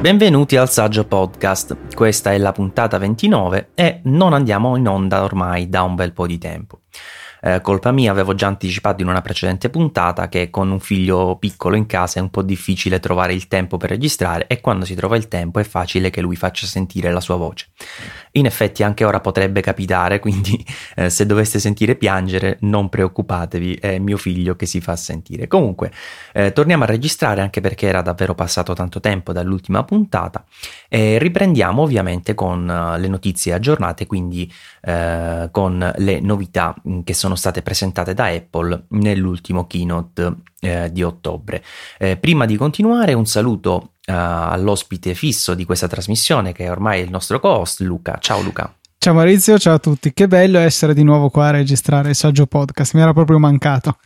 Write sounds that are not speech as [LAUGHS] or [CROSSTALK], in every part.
Benvenuti al Saggio Podcast, questa è la puntata 29 e non andiamo in onda ormai da un bel po' di tempo eh, colpa mia, avevo già anticipato in una precedente puntata che con un figlio piccolo in casa è un po' difficile trovare il tempo per registrare e quando si trova il tempo è facile che lui faccia sentire la sua voce. In effetti anche ora potrebbe capitare, [LAUGHS] quindi eh, se doveste sentire piangere non preoccupatevi, è mio figlio che si fa sentire. Comunque, eh, torniamo a registrare anche perché era davvero passato tanto tempo dall'ultima puntata e riprendiamo ovviamente con uh, le notizie aggiornate, quindi uh, con le novità mm, che sono state presentate da Apple nell'ultimo keynote uh, di ottobre. Eh, prima di continuare un saluto all'ospite fisso di questa trasmissione che è ormai il nostro co-host Luca. Ciao Luca. Ciao Maurizio, ciao a tutti. Che bello essere di nuovo qua a registrare il saggio podcast, mi era proprio mancato.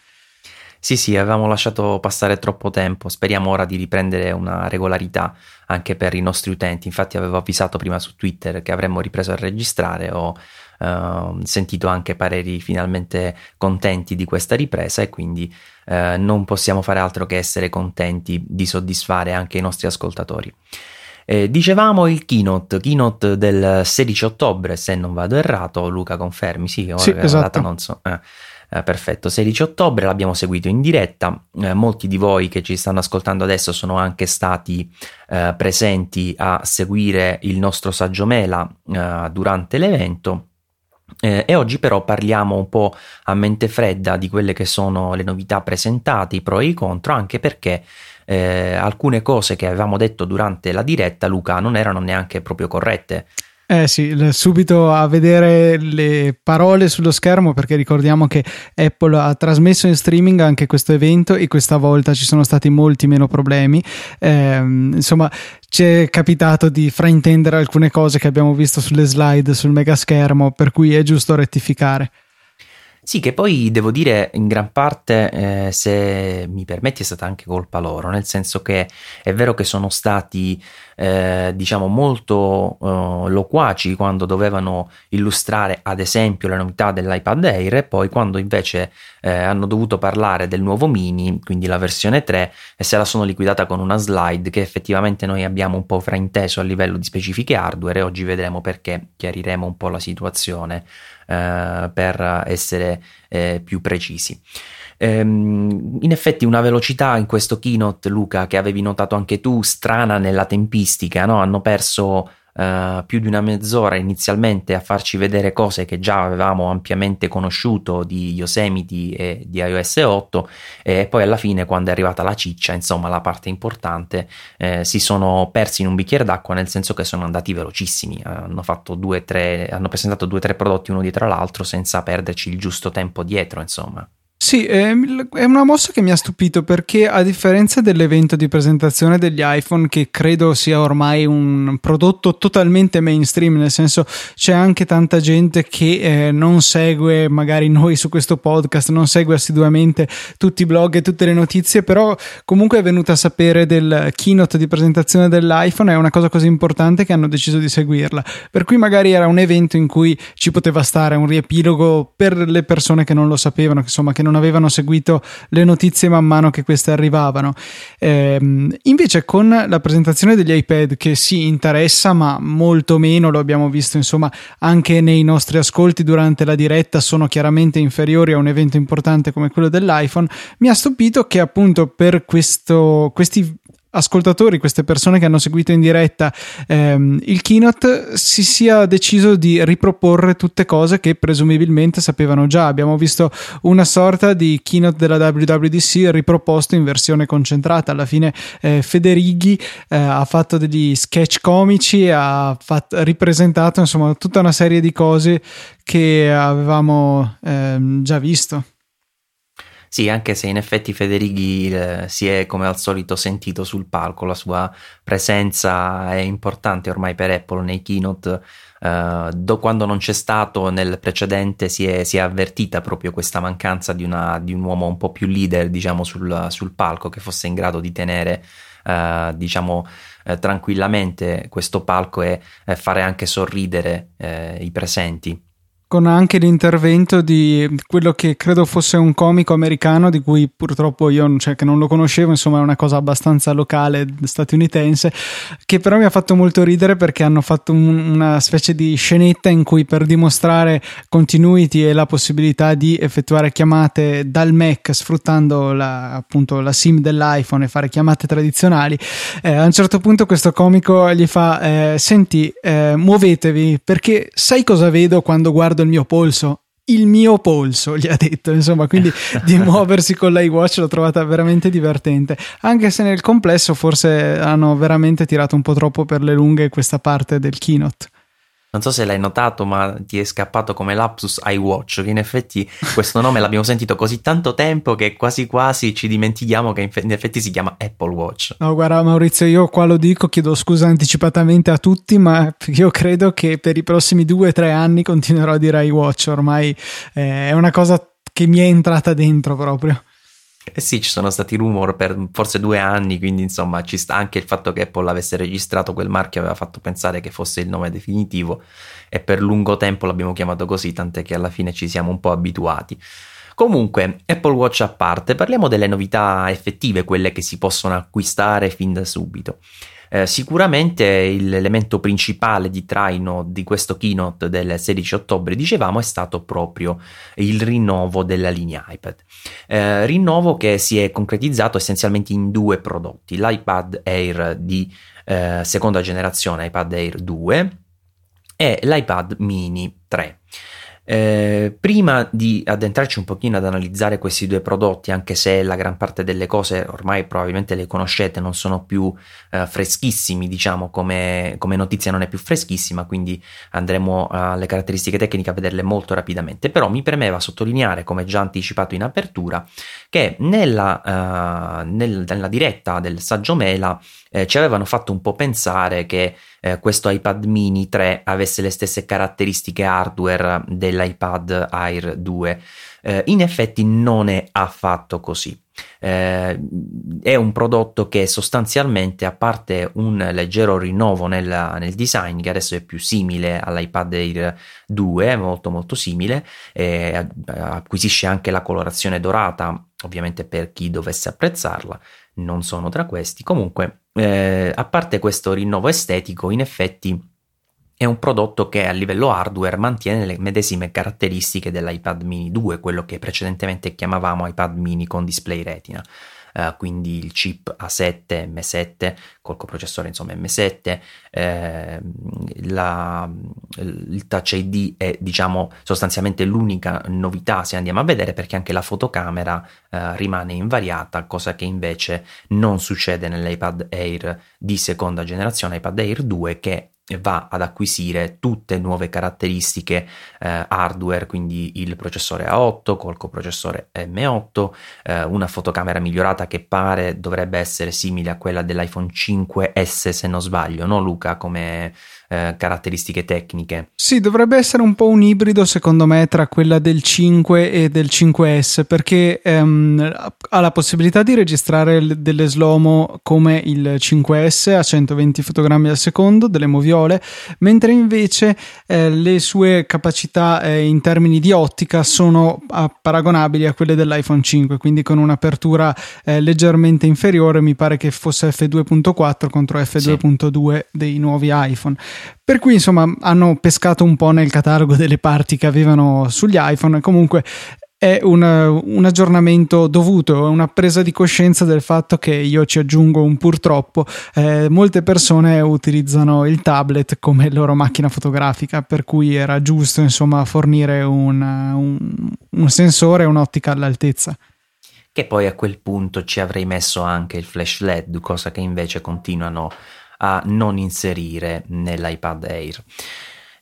Sì, sì, avevamo lasciato passare troppo tempo, speriamo ora di riprendere una regolarità anche per i nostri utenti. Infatti avevo avvisato prima su Twitter che avremmo ripreso a registrare, ho uh, sentito anche pareri finalmente contenti di questa ripresa e quindi uh, non possiamo fare altro che essere contenti di soddisfare anche i nostri ascoltatori. Eh, dicevamo il keynote, keynote del 16 ottobre, se non vado errato, Luca confermi, sì, ora sì, esatto. data non so. Eh. Eh, perfetto, 16 ottobre l'abbiamo seguito in diretta, eh, molti di voi che ci stanno ascoltando adesso sono anche stati eh, presenti a seguire il nostro saggio mela eh, durante l'evento. Eh, e oggi però parliamo un po' a mente fredda di quelle che sono le novità presentate, i pro e i contro, anche perché eh, alcune cose che avevamo detto durante la diretta, Luca, non erano neanche proprio corrette. Eh sì, subito a vedere le parole sullo schermo perché ricordiamo che Apple ha trasmesso in streaming anche questo evento e questa volta ci sono stati molti meno problemi. Eh, insomma, ci è capitato di fraintendere alcune cose che abbiamo visto sulle slide sul mega schermo, per cui è giusto rettificare. Sì, che poi devo dire in gran parte, eh, se mi permetti, è stata anche colpa loro, nel senso che è vero che sono stati, eh, diciamo, molto eh, loquaci quando dovevano illustrare, ad esempio, le novità dell'iPad Air e poi quando invece eh, hanno dovuto parlare del nuovo mini, quindi la versione 3, e se la sono liquidata con una slide che effettivamente noi abbiamo un po' frainteso a livello di specifiche hardware e oggi vedremo perché chiariremo un po' la situazione eh, per essere eh, più precisi. Ehm, in effetti una velocità in questo keynote, Luca, che avevi notato anche tu, strana nella tempistica, no? hanno perso uh, più di una mezz'ora inizialmente a farci vedere cose che già avevamo ampiamente conosciuto di Yosemite e di iOS 8 e poi alla fine quando è arrivata la ciccia, insomma la parte importante, eh, si sono persi in un bicchiere d'acqua nel senso che sono andati velocissimi, hanno, fatto due, tre, hanno presentato due o tre prodotti uno dietro l'altro senza perderci il giusto tempo dietro, insomma. Sì, è una mossa che mi ha stupito perché a differenza dell'evento di presentazione degli iPhone, che credo sia ormai un prodotto totalmente mainstream, nel senso c'è anche tanta gente che eh, non segue magari noi su questo podcast, non segue assiduamente tutti i blog e tutte le notizie, però comunque è venuta a sapere del keynote di presentazione dell'iPhone, è una cosa così importante che hanno deciso di seguirla. Per cui magari era un evento in cui ci poteva stare un riepilogo per le persone che non lo sapevano, insomma che non avevano seguito le notizie man mano che queste arrivavano. Eh, invece con la presentazione degli iPad che si interessa ma molto meno, lo abbiamo visto insomma anche nei nostri ascolti durante la diretta, sono chiaramente inferiori a un evento importante come quello dell'iPhone, mi ha stupito che appunto per questo, questi ascoltatori, queste persone che hanno seguito in diretta ehm, il keynote, si sia deciso di riproporre tutte cose che presumibilmente sapevano già. Abbiamo visto una sorta di keynote della WWDC riproposto in versione concentrata. Alla fine eh, Federighi eh, ha fatto degli sketch comici, ha fatto, ripresentato insomma tutta una serie di cose che avevamo ehm, già visto. Sì, anche se in effetti Federighi eh, si è come al solito sentito sul palco, la sua presenza è importante ormai per Apple nei keynote. Uh, do, quando non c'è stato nel precedente si è, si è avvertita proprio questa mancanza di, una, di, un uomo un po' più leader diciamo sul, sul palco che fosse in grado di tenere uh, diciamo uh, tranquillamente questo palco e fare anche sorridere i presenti con anche l'intervento di quello che credo fosse un comico americano di cui purtroppo io cioè, non lo conoscevo, insomma è una cosa abbastanza locale statunitense, che però mi ha fatto molto ridere perché hanno fatto un, una specie di scenetta in cui per dimostrare continuity e la possibilità di effettuare chiamate dal Mac sfruttando la, appunto la SIM dell'iPhone e fare chiamate tradizionali, eh, a un certo punto questo comico gli fa eh, senti eh, muovetevi perché sai cosa vedo quando guardo il mio polso il mio polso, gli ha detto, insomma, quindi [LAUGHS] di muoversi con l'iWatch l'ho trovata veramente divertente, anche se nel complesso forse hanno veramente tirato un po' troppo per le lunghe questa parte del keynote. Non so se l'hai notato, ma ti è scappato come lapsus iWatch, che in effetti questo nome l'abbiamo sentito così tanto tempo che quasi quasi ci dimentichiamo che in effetti si chiama Apple Watch. No, guarda Maurizio, io qua lo dico, chiedo scusa anticipatamente a tutti, ma io credo che per i prossimi due o tre anni continuerò a dire iWatch, ormai eh, è una cosa che mi è entrata dentro proprio. Eh sì, ci sono stati rumor per forse due anni, quindi insomma ci sta anche il fatto che Apple avesse registrato quel marchio aveva fatto pensare che fosse il nome definitivo e per lungo tempo l'abbiamo chiamato così, tant'è che alla fine ci siamo un po' abituati. Comunque, Apple Watch a parte, parliamo delle novità effettive, quelle che si possono acquistare fin da subito. Eh, sicuramente l'elemento principale di traino di questo keynote del 16 ottobre, dicevamo, è stato proprio il rinnovo della linea iPad. Eh, rinnovo che si è concretizzato essenzialmente in due prodotti, l'iPad Air di eh, seconda generazione, iPad Air 2 e l'iPad mini 3. Eh, prima di addentrarci un pochino ad analizzare questi due prodotti, anche se la gran parte delle cose ormai probabilmente le conoscete, non sono più eh, freschissimi, diciamo come, come, notizia non è più freschissima, quindi andremo alle caratteristiche tecniche a vederle molto rapidamente. Però mi premeva sottolineare, come già anticipato in apertura, che nella, uh, nel, nella diretta del saggio Mela eh, ci avevano fatto un po' pensare che eh, questo iPad mini 3 avesse le stesse caratteristiche hardware dell'iPad Air 2. Eh, in effetti non è affatto così. Eh, è un prodotto che sostanzialmente, a parte un leggero rinnovo nel, nel, design, che adesso è più simile all'iPad Air 2, molto molto simile, eh, acquisisce anche la colorazione dorata, ovviamente per chi dovesse apprezzarla, non sono tra questi. Comunque, eh, a parte questo rinnovo estetico, in effetti è un prodotto che a livello hardware mantiene le medesime caratteristiche dell'iPad mini 2, quello che precedentemente chiamavamo iPad mini con display retina. Uh, quindi il chip A7 M7 col coprocessore insomma M7 eh, la, il Touch ID è diciamo sostanzialmente l'unica novità se andiamo a vedere perché anche la fotocamera eh, rimane invariata cosa che invece non succede nell'iPad Air di seconda generazione iPad Air 2 che va ad acquisire tutte nuove caratteristiche eh, hardware, quindi il processore A8 col coprocessore M8, eh, una fotocamera migliorata che pare dovrebbe essere simile a quella dell'iPhone 5S se non sbaglio, no Luca? Come eh, caratteristiche tecniche. Sì, dovrebbe essere un po' un ibrido secondo me tra quella del 5 e del 5S perché ehm, ha la possibilità di registrare delle slow come il 5S a 120 fotogrammi al secondo, delle moviole, mentre invece eh, le sue capacità eh, in termini di ottica sono ah, paragonabili a quelle dell'iPhone 5, quindi con un'apertura eh, leggermente inferiore, mi pare che fosse f2.4 contro f2.2 sì. dei nuovi iPhone. Per cui insomma hanno pescato un po' nel catalogo delle parti che avevano sugli iPhone comunque è un, un, aggiornamento dovuto, una presa di coscienza del fatto che io ci aggiungo un purtroppo, eh, molte persone utilizzano il tablet come loro macchina fotografica, per cui era giusto insomma fornire un, un, un sensore un'ottica all'altezza. Che poi a quel punto ci avrei messo anche il flash LED, cosa che invece continuano a non inserire nell'iPad Air.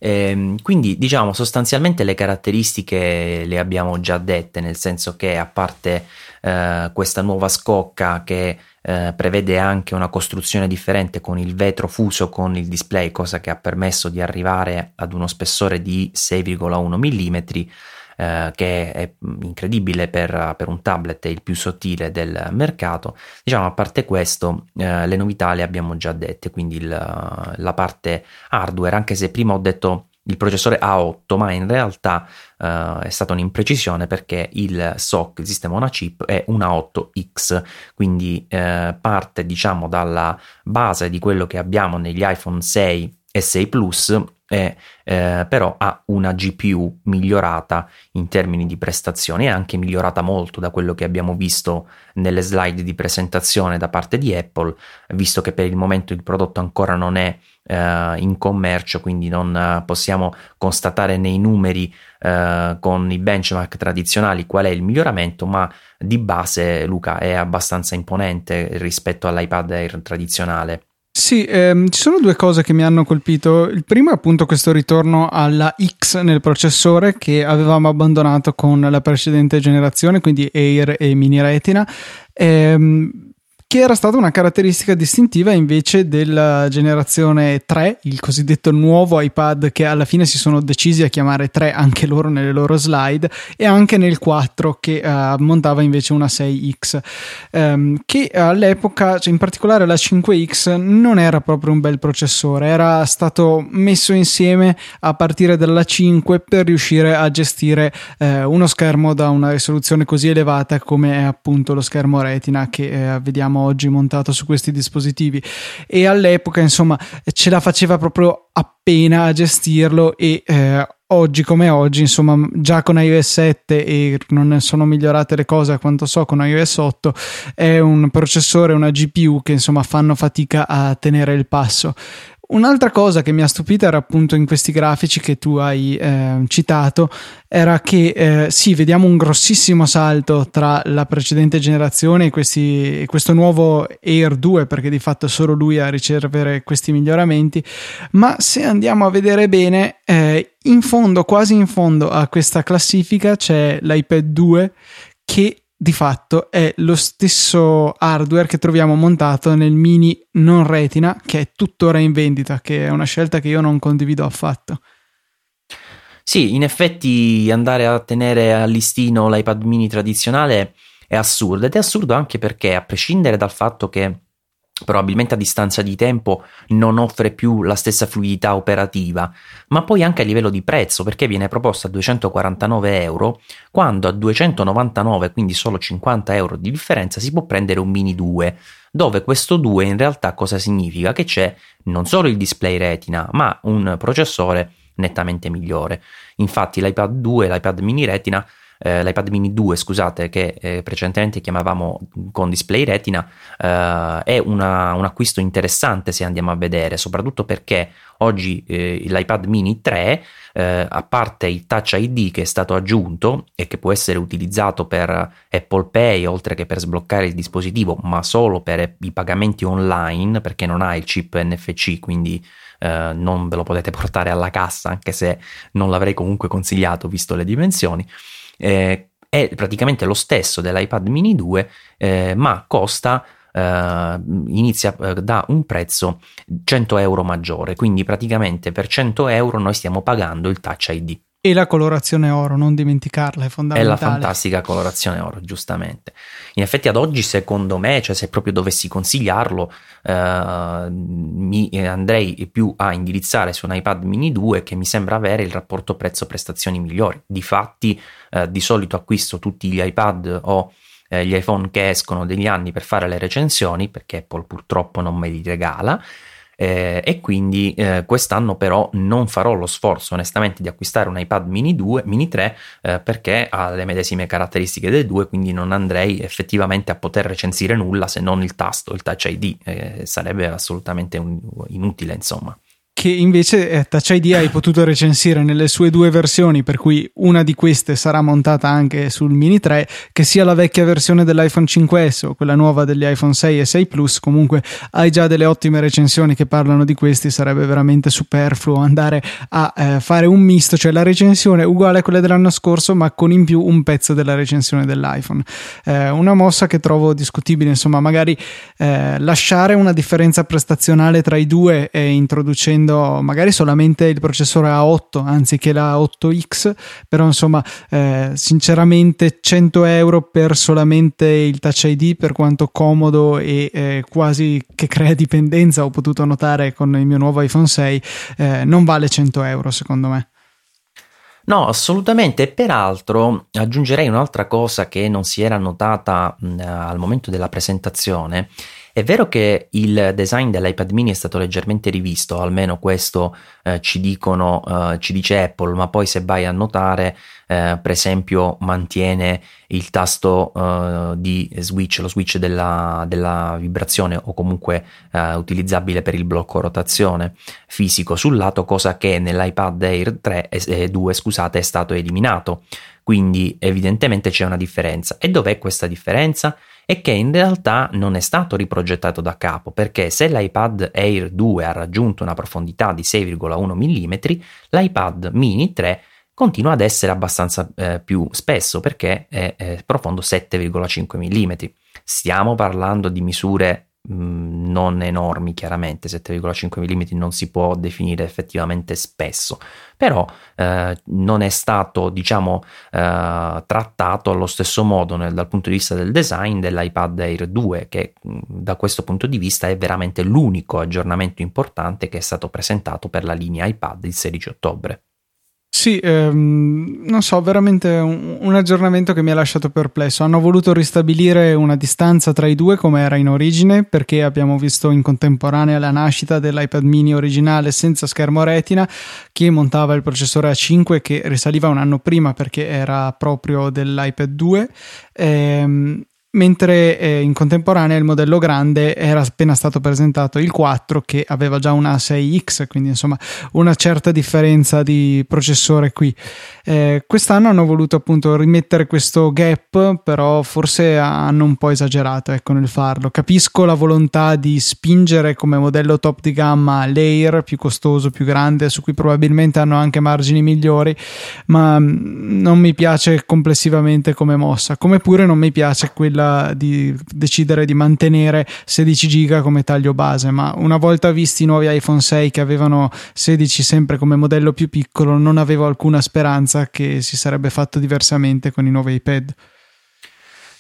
Eh, quindi diciamo sostanzialmente le caratteristiche le abbiamo già dette, nel senso che a parte eh, questa nuova scocca che eh, prevede anche una costruzione differente con il vetro fuso con il display, cosa che ha permesso di arrivare ad uno spessore di 6,1 mm eh, che è incredibile per, per, un tablet, è il più sottile del mercato. Diciamo, a parte questo, eh, le novità le abbiamo già dette, quindi il, la parte hardware, anche se prima ho detto il processore A8, ma in realtà uh, è stata un'imprecisione perché il SOC, il sistema on chip, è un A8X, quindi uh, parte diciamo dalla base di quello che abbiamo negli iPhone 6 e 6 Plus e, eh, però ha una GPU migliorata in termini di prestazioni e anche migliorata molto da quello che abbiamo visto nelle slide di presentazione da parte di Apple, visto che per il momento il prodotto ancora non è eh, in commercio, quindi non eh, possiamo constatare nei numeri eh, con i benchmark tradizionali qual è il miglioramento, ma di base Luca è abbastanza imponente rispetto all'iPad Air tradizionale. Sì, ehm, ci sono due cose che mi hanno colpito. Il primo è appunto questo ritorno alla X nel processore che avevamo abbandonato con la precedente generazione, quindi Air e Mini Retina. Ehm, che era stata una caratteristica distintiva invece della generazione 3, il cosiddetto nuovo iPad che alla fine si sono decisi a chiamare 3 anche loro nelle loro slide e anche nel 4 che uh, montava invece una 6X um, ehm, che all'epoca, cioè in particolare la 5X non era proprio un bel processore, era stato messo insieme a partire dalla 5 per riuscire a gestire uh, uno schermo da una risoluzione così elevata come è appunto lo schermo Retina che uh, vediamo oggi montato su questi dispositivi. E all'epoca insomma ce la faceva proprio appena a gestirlo e eh, oggi come oggi insomma già con iOS 7 e non sono migliorate le cose a quanto so con iOS 8 è un processore una GPU che insomma fanno fatica a tenere il passo Un'altra cosa che mi ha stupito era appunto in questi grafici che tu hai eh, citato, era che eh, sì, vediamo un grossissimo salto tra la precedente generazione e, questi, e questo nuovo Air 2, perché di fatto è solo lui a ricevere questi miglioramenti, ma se andiamo a vedere bene, eh, in fondo, quasi in fondo a questa classifica c'è l'iPad 2 che di fatto è lo stesso hardware che troviamo montato nel mini non retina che è tuttora in vendita, che è una scelta che io non condivido affatto. Sì, in effetti andare a tenere a listino l'iPad mini tradizionale è assurdo ed è assurdo anche perché a prescindere dal fatto che probabilmente a distanza di tempo non offre più la stessa fluidità operativa, ma poi anche a livello di prezzo perché viene proposta a 249 euro, quando a 299, quindi solo 50 euro di differenza, si può prendere un mini 2, dove questo 2 in realtà cosa significa? Che c'è non solo il display retina, ma un processore nettamente migliore. Infatti l'iPad 2 e l'iPad mini retina eh, l'iPad mini 2, scusate, che eh, precedentemente chiamavamo con display retina, eh, è una, un acquisto interessante se andiamo a vedere, soprattutto perché oggi eh, l'iPad mini 3, eh, a parte il Touch ID che è stato aggiunto e che può essere utilizzato per Apple Pay oltre che per sbloccare il dispositivo, ma solo per i pagamenti online perché non ha il chip NFC, quindi Uh, non ve lo potete [LAUGHS] portare alla cassa, anche se non l'avrei comunque consigliato visto le dimensioni eh, è praticamente lo stesso dell'iPad mini 2, eh, ma costa Uh, inizia uh, da un prezzo 100 euro maggiore, quindi praticamente per 100 euro noi stiamo pagando il Touch ID. E la colorazione oro, non dimenticarla, è fondamentale. È la fantastica colorazione oro, giustamente. In effetti ad oggi, secondo me, cioè se proprio dovessi consigliarlo, eh, mi andrei più a indirizzare su un iPad mini 2 che mi sembra avere il rapporto prezzo-prestazioni migliori. Difatti, eh, di solito acquisto tutti gli iPad o eh, gli iPhone che escono degli anni per fare le recensioni, perché Apple purtroppo non me li regala eh, e quindi eh, quest'anno però non farò lo sforzo onestamente di acquistare un iPad mini 2, mini 3 eh, perché ha le medesime caratteristiche del 2 quindi non andrei effettivamente a poter recensire nulla se non il tasto, il touch ID, eh, sarebbe assolutamente un, inutile insomma che invece eh, Touch ID hai potuto recensire nelle sue due versioni, per cui una di queste sarà montata anche sul Mini 3, che sia la vecchia versione dell'iPhone 5S o quella nuova degli iPhone 6 e 6 Plus, comunque hai già delle ottime recensioni che parlano di questi, sarebbe veramente superfluo andare a eh, fare un misto, cioè la recensione uguale a quella dell'anno scorso, ma con in più un pezzo della recensione dell'iPhone. Eh, una mossa che trovo discutibile, insomma, magari eh, lasciare una differenza prestazionale tra i due e introducendo prendo magari solamente il processore A8 anziché la 8X, però insomma eh, sinceramente 100 euro per solamente il Touch ID per quanto comodo e eh, quasi che crea dipendenza ho potuto notare con il mio nuovo iPhone 6 eh, non vale 100 euro secondo me. No, assolutamente. Peraltro aggiungerei un'altra cosa che non si era notata mh, al momento della presentazione è vero che il design dell'iPad mini è stato leggermente rivisto, almeno questo eh, ci dicono, eh, ci dice Apple, ma poi se vai a notare, eh, per esempio, mantiene il tasto eh, di switch, lo switch della, della vibrazione o comunque eh, utilizzabile per il blocco rotazione fisico sul lato, cosa che nell'iPad Air 3 e 2, scusate, è stato eliminato. Quindi evidentemente c'è una differenza. E dov'è questa differenza? e che in realtà non è stato riprogettato da capo perché se l'iPad Air 2 ha raggiunto una profondità di 6,1 mm, l'iPad mini 3 continua ad essere abbastanza eh, più spesso perché è, è profondo 7,5 mm. Stiamo parlando di misure non enormi chiaramente 7,5 mm non si può definire effettivamente spesso. Però eh, non è stato diciamo eh, trattato allo stesso modo nel, dal punto di vista del design dell'iPad Air 2 che mm, da questo punto di vista è veramente l'unico aggiornamento importante che è stato presentato per la linea iPad il 16 ottobre sì, ehm, non so, veramente un, un, aggiornamento che mi ha lasciato perplesso. Hanno voluto ristabilire una distanza tra i due come era in origine, perché abbiamo visto in contemporanea la nascita dell'iPad mini originale senza schermo retina, che montava il processore A5 che risaliva un anno prima perché era proprio dell'iPad 2. Ehm, mentre eh, in contemporanea il modello grande era appena stato presentato il 4 che aveva già una 6X, quindi insomma una certa differenza di processore qui. Eh, quest'anno hanno voluto appunto rimettere questo gap, però forse hanno un po' esagerato ecco, nel farlo. Capisco la volontà di spingere come modello top di gamma l'Air più costoso, più grande, su cui probabilmente hanno anche margini migliori, ma mm, non mi piace complessivamente come mossa, come pure non mi piace quella di decidere di mantenere 16 giga come taglio base, ma una volta visti i nuovi iPhone 6 che avevano 16 sempre come modello più piccolo, non avevo alcuna speranza che si sarebbe fatto diversamente con i nuovi iPad.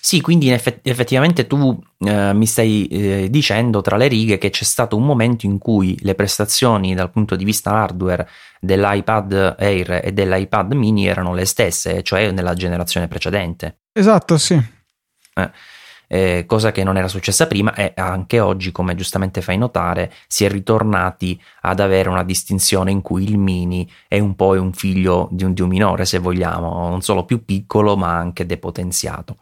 Sì, quindi effett- effettivamente tu eh, mi stai eh, dicendo tra le righe che c'è stato un momento in cui le prestazioni dal punto di vista hardware dell'iPad Air e dell'iPad mini erano le stesse, cioè nella generazione precedente. Esatto, sì. Eh, eh, cosa che non era successa prima e anche oggi, come giustamente fai notare, si è ritornati ad avere una distinzione in cui il mini è un po' un figlio di un, di un minore, se vogliamo, non solo più piccolo ma anche depotenziato.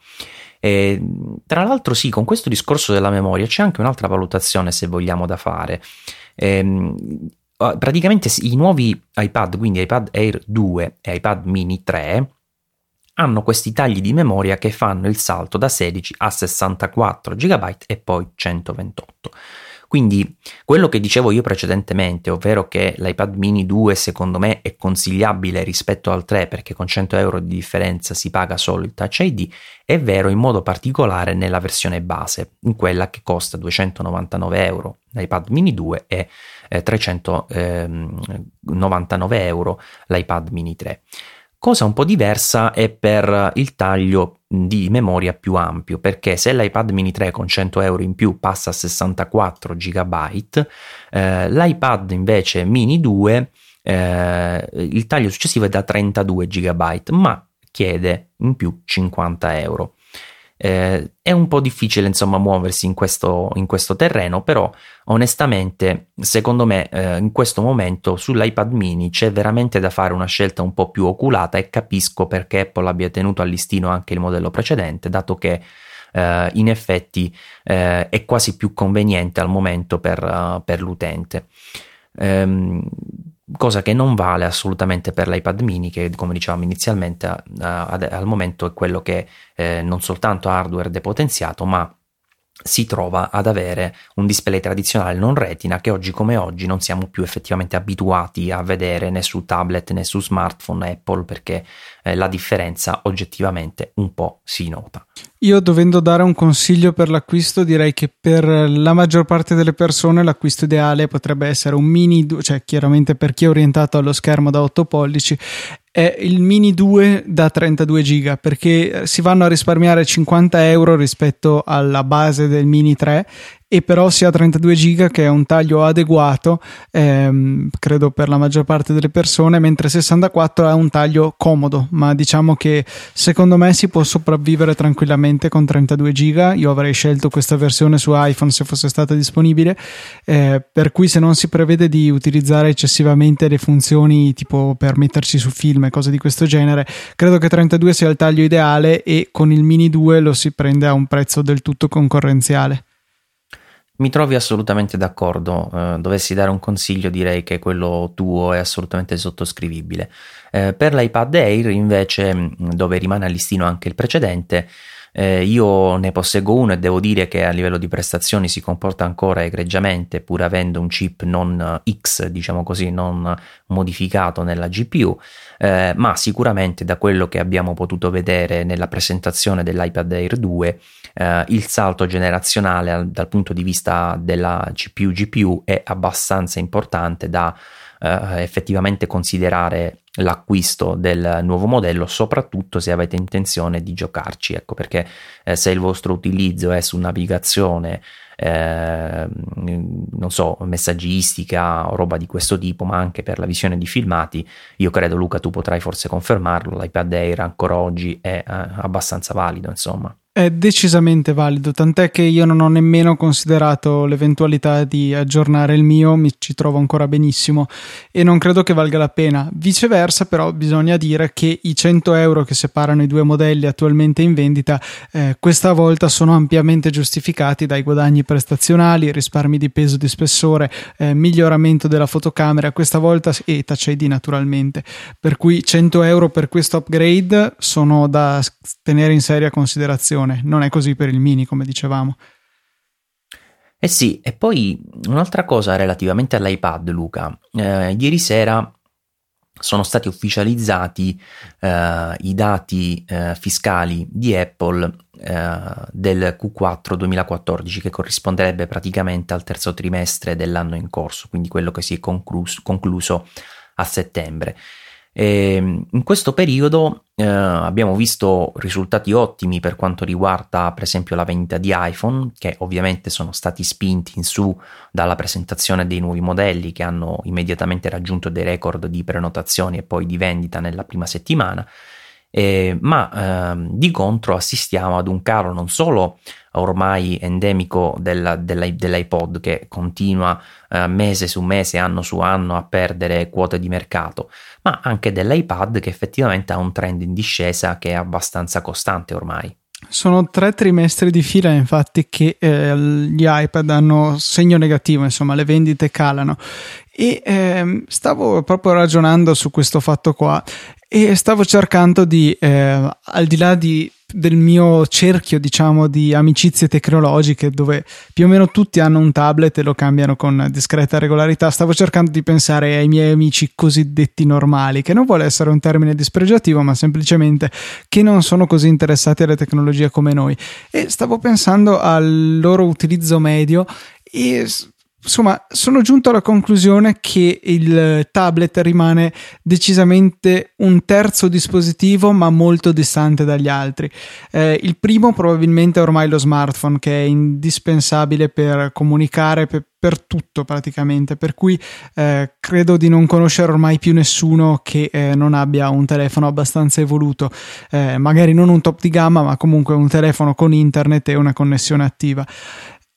E, tra l'altro, sì, con questo discorso della memoria c'è anche un'altra valutazione, se vogliamo, da fare. Ehm, praticamente i nuovi iPad, quindi iPad Air 2 e iPad mini 3, hanno questi tagli di memoria che fanno il salto da 16 a 64 GB e poi 128. Quindi quello che dicevo io precedentemente, ovvero che l'iPad mini 2 secondo me è consigliabile rispetto al 3 perché con 100 euro di differenza si paga solo il Touch ID, è vero in modo particolare nella versione base, in quella che costa 299 euro l'iPad mini 2 e eh, 399 euro l'iPad mini 3. Cosa un po' diversa è per il taglio di memoria più ampio, perché se l'iPad mini 3 con 100 euro in più passa a 64 GB, eh, l'iPad invece mini 2 eh, il taglio successivo è da 32 GB, ma chiede in più 50 euro. Eh, è un po' difficile insomma muoversi in questo, in questo terreno, però onestamente secondo me eh, in questo momento sull'iPad mini c'è veramente da fare una scelta un po' più oculata e capisco perché Apple abbia tenuto al listino anche il modello precedente, dato che eh, in effetti eh, è quasi più conveniente al momento per, uh, per l'utente. Um, cosa che non vale assolutamente per l'iPad mini che come dicevamo inizialmente ad, al momento è quello che eh, non soltanto hardware depotenziato ma si trova ad avere un display tradizionale non retina che oggi come oggi non siamo più effettivamente abituati a vedere né su tablet né su smartphone Apple perché eh, la differenza oggettivamente un po' si nota. Io dovendo dare un consiglio per l'acquisto direi che per la maggior parte delle persone l'acquisto ideale potrebbe essere un mini, cioè chiaramente per chi è orientato allo schermo da 8 pollici è il mini 2 da 32 giga perché si vanno a risparmiare 50 euro rispetto alla base del mini 3 e però si ha 32 giga che è un taglio adeguato ehm, credo per la maggior parte delle persone mentre 64 è un taglio comodo. Ma diciamo che secondo me si può sopravvivere tranquillamente con 32 giga. Io avrei scelto questa versione su iPhone se fosse stata disponibile eh, per cui se non si prevede di utilizzare eccessivamente le funzioni tipo per metterci su film e cose di questo genere credo che 32 sia il taglio ideale e con il mini 2 lo si prende a un prezzo del tutto concorrenziale mi trovi assolutamente d'accordo, eh, dovessi dare un consiglio direi che quello tuo è assolutamente sottoscrivibile. Eh, per l'iPad Air invece, dove rimane a listino anche il precedente, eh, io ne posseggo uno e devo dire che a livello di prestazioni si comporta ancora egregiamente, pur avendo un chip non X, diciamo così, non modificato nella GPU, eh, ma sicuramente da quello che abbiamo potuto vedere nella presentazione dell'iPad Air 2 eh, il salto generazionale al, dal punto di vista della CPU GPU è abbastanza importante da eh, effettivamente considerare l'acquisto del nuovo modello, soprattutto se avete intenzione di giocarci, ecco perché eh, se il vostro utilizzo è su navigazione, eh, non so, messaggistica o roba di questo tipo, ma anche per la visione di filmati, io credo Luca tu potrai forse confermarlo, l'iPad Air ancora oggi è eh, abbastanza valido, insomma. È decisamente valido, tant'è che io non ho nemmeno considerato l'eventualità di aggiornare il mio, mi ci trovo ancora benissimo e non credo che valga la pena. Viceversa, però, bisogna dire che i 100 euro che separano i due modelli attualmente in vendita eh, questa volta sono ampiamente giustificati dai guadagni prestazionali, risparmi di peso di spessore, eh, miglioramento della fotocamera, questa volta e Touch ID naturalmente. Per cui 100 euro per questo upgrade sono da tenere in seria considerazione funzione, non è così per il mini come dicevamo. Eh sì, e poi un'altra cosa relativamente all'iPad, Luca. Eh, ieri sera sono stati ufficializzati eh, i dati eh, fiscali di Apple eh, del Q4 2014 che corrisponderebbe praticamente al terzo trimestre dell'anno in corso, quindi quello che si è concluso, concluso a settembre. E ehm, in questo periodo eh, abbiamo visto risultati ottimi per quanto riguarda per esempio la vendita di iPhone che ovviamente sono stati spinti in su dalla presentazione dei nuovi modelli che hanno immediatamente raggiunto dei record di prenotazioni e poi di vendita nella prima settimana eh, ma eh, di contro assistiamo ad un calo non solo ormai endemico della, della, dell'iPod che continua eh, mese su mese, anno su anno a perdere quote di mercato, ma anche dell'iPad che effettivamente ha un trend in discesa che è abbastanza costante ormai. Sono tre trimestri di fila, infatti, che eh, gli iPad hanno segno negativo, insomma, le vendite calano. E eh, stavo proprio ragionando su questo fatto qua e stavo cercando di, eh, al di là di, del mio cerchio, diciamo, di amicizie tecnologiche, dove più o meno tutti hanno un tablet e lo cambiano con discreta regolarità, stavo cercando di pensare ai miei amici cosiddetti normali, che non vuole essere un termine dispregiativo, ma semplicemente che non sono così interessati alle tecnologie come noi. E stavo pensando al loro utilizzo medio e Insomma, sono giunto alla conclusione che il tablet rimane decisamente un terzo dispositivo, ma molto distante dagli altri. Eh, il primo probabilmente è ormai lo smartphone, che è indispensabile per comunicare, per, per tutto praticamente, per cui eh, credo di non conoscere ormai più nessuno che eh, non abbia un telefono abbastanza evoluto, eh, magari non un top di gamma, ma comunque un telefono con internet e una connessione attiva.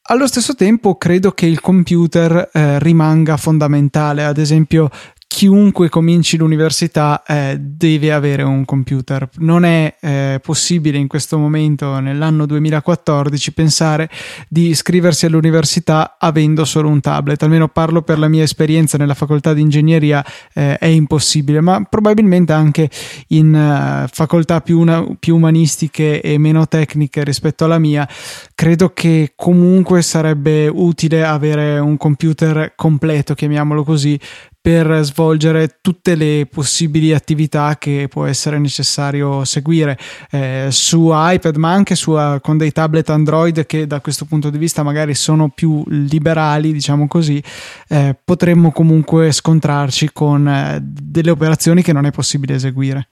Allo stesso tempo credo che il computer eh, rimanga fondamentale, ad esempio chiunque cominci l'università eh, deve avere un computer. Non è eh, possibile in questo momento, nell'anno 2014, pensare di iscriversi all'università avendo solo un tablet. Almeno parlo per la mia esperienza nella facoltà di ingegneria, eh, è impossibile, ma probabilmente anche in uh, facoltà più, una, più umanistiche e meno tecniche rispetto alla mia, credo che comunque sarebbe utile avere un computer completo, chiamiamolo così, per svolgere tutte le possibili attività che può essere necessario seguire eh, su iPad ma anche su, uh, con dei tablet Android che da questo punto di vista magari sono più liberali diciamo così eh, potremmo comunque scontrarci con eh, delle operazioni che non è possibile eseguire.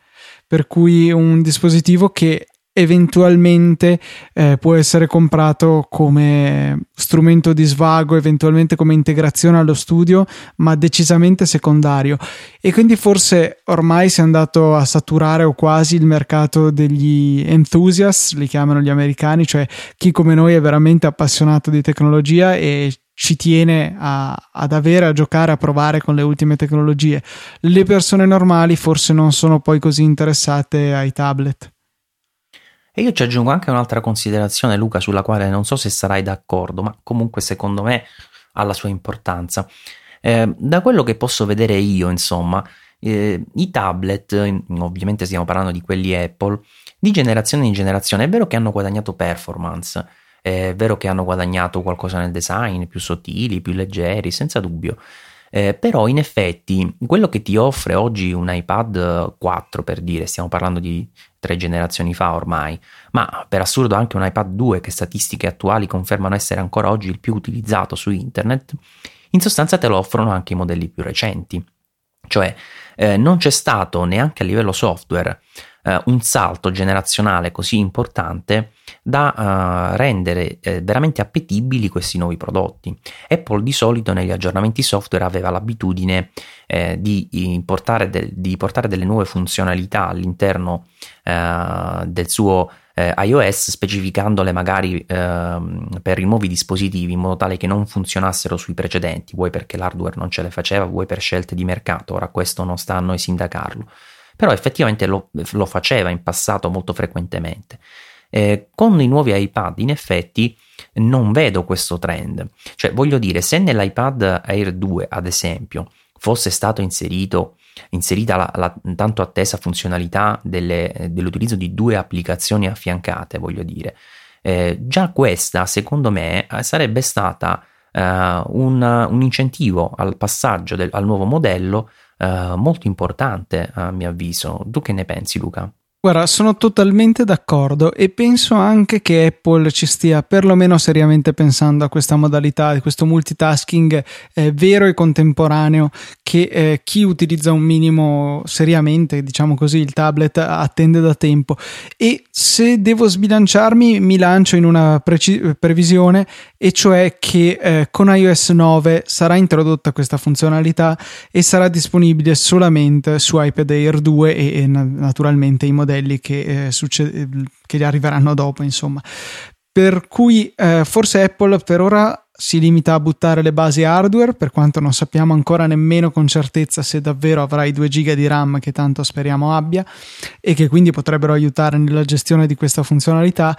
Per cui un dispositivo che eventualmente eh, può essere comprato come strumento di svago, eventualmente come integrazione allo studio, ma decisamente secondario. E quindi forse ormai si è andato a saturare o quasi il mercato degli enthusiasts, li chiamano gli americani, cioè chi come noi è veramente appassionato di tecnologia e ci tiene a, ad avere, a giocare, a provare con le ultime tecnologie. Le persone normali forse non sono poi così interessate ai tablet. E io ci aggiungo anche un'altra considerazione, Luca, sulla quale non so se sarai d'accordo, ma comunque secondo me ha la sua importanza. Eh, da quello che posso vedere io, insomma, eh, i tablet, ovviamente stiamo parlando di quelli Apple, di generazione in generazione, è vero che hanno guadagnato performance, è vero che hanno guadagnato qualcosa nel design, più sottili, più leggeri, senza dubbio. Eh, però in effetti quello che ti offre oggi un iPad 4 per dire, stiamo parlando di tre generazioni fa ormai, ma per assurdo anche un iPad 2 che statistiche attuali confermano essere ancora oggi il più utilizzato su internet, in sostanza te lo offrono anche i modelli più recenti. Cioè eh, non c'è stato neanche a livello software eh, un salto generazionale così importante da uh, rendere eh, veramente appetibili questi nuovi prodotti. Apple di solito negli aggiornamenti software aveva l'abitudine eh, di, de- di, portare delle nuove funzionalità all'interno uh, del suo eh, iOS specificandole magari ehm, per i nuovi dispositivi in modo tale che non funzionassero sui precedenti, vuoi perché l'hardware non ce le faceva, vuoi per scelte di mercato, ora questo non sta a noi sindacarlo però effettivamente lo, lo faceva in passato molto frequentemente. Eh, con i nuovi iPad in effetti non vedo questo trend, cioè voglio dire se nell'iPad Air 2 ad esempio fosse stato inserito, inserita la, la tanto attesa funzionalità delle, dell'utilizzo di due applicazioni affiancate, voglio dire, eh, già questa secondo me sarebbe stata uh, un, un, incentivo al passaggio del, al nuovo modello uh, molto importante a mio avviso. Tu che ne pensi Luca? Guarda, sono totalmente d'accordo e penso anche che Apple ci stia perlomeno seriamente pensando a questa modalità, di questo multitasking eh, vero e contemporaneo che eh, chi utilizza un minimo seriamente, diciamo così, il tablet attende da tempo. E se devo sbilanciarmi, mi lancio in una preci- previsione, e cioè che eh, con iOS 9 sarà introdotta questa funzionalità e sarà disponibile solamente su iPad Air 2 e, e naturalmente i modelli che, eh, succede, che arriveranno dopo, insomma. Per cui eh, forse Apple per ora si limita a buttare le basi hardware, per quanto non sappiamo ancora nemmeno con certezza se davvero avrà i 2 GB di RAM che tanto speriamo abbia e che quindi potrebbero aiutare nella gestione di questa funzionalità.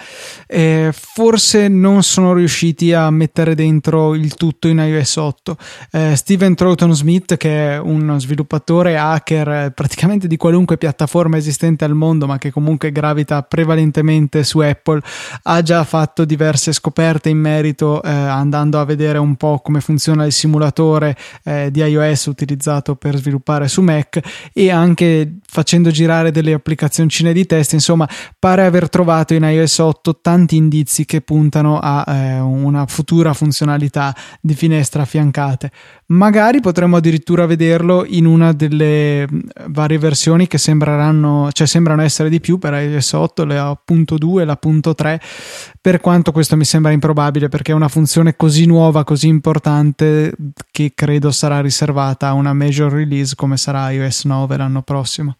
Eh, forse non sono riusciti a mettere dentro il tutto in iOS 8. Eh, Steven Troughton Smith, che è uno sviluppatore hacker eh, praticamente di qualunque piattaforma esistente al mondo, ma che comunque gravita prevalentemente su Apple, ha già fatto diverse scoperte in merito eh, andando andando a vedere un po' come funziona il simulatore eh, di iOS utilizzato per sviluppare su Mac e anche facendo girare delle applicazioncine di test, insomma, pare aver trovato in iOS 8 tanti indizi che puntano a eh, una futura funzionalità di finestra affiancate. Magari potremmo addirittura vederlo in una delle mm, varie versioni che sembreranno, cioè sembrano essere di più per iOS 8, la punto 2 la punto 3, per quanto questo mi sembra improbabile perché è una funzione così nuova, così importante che credo sarà riservata a una major release come sarà iOS 9 l'anno prossimo.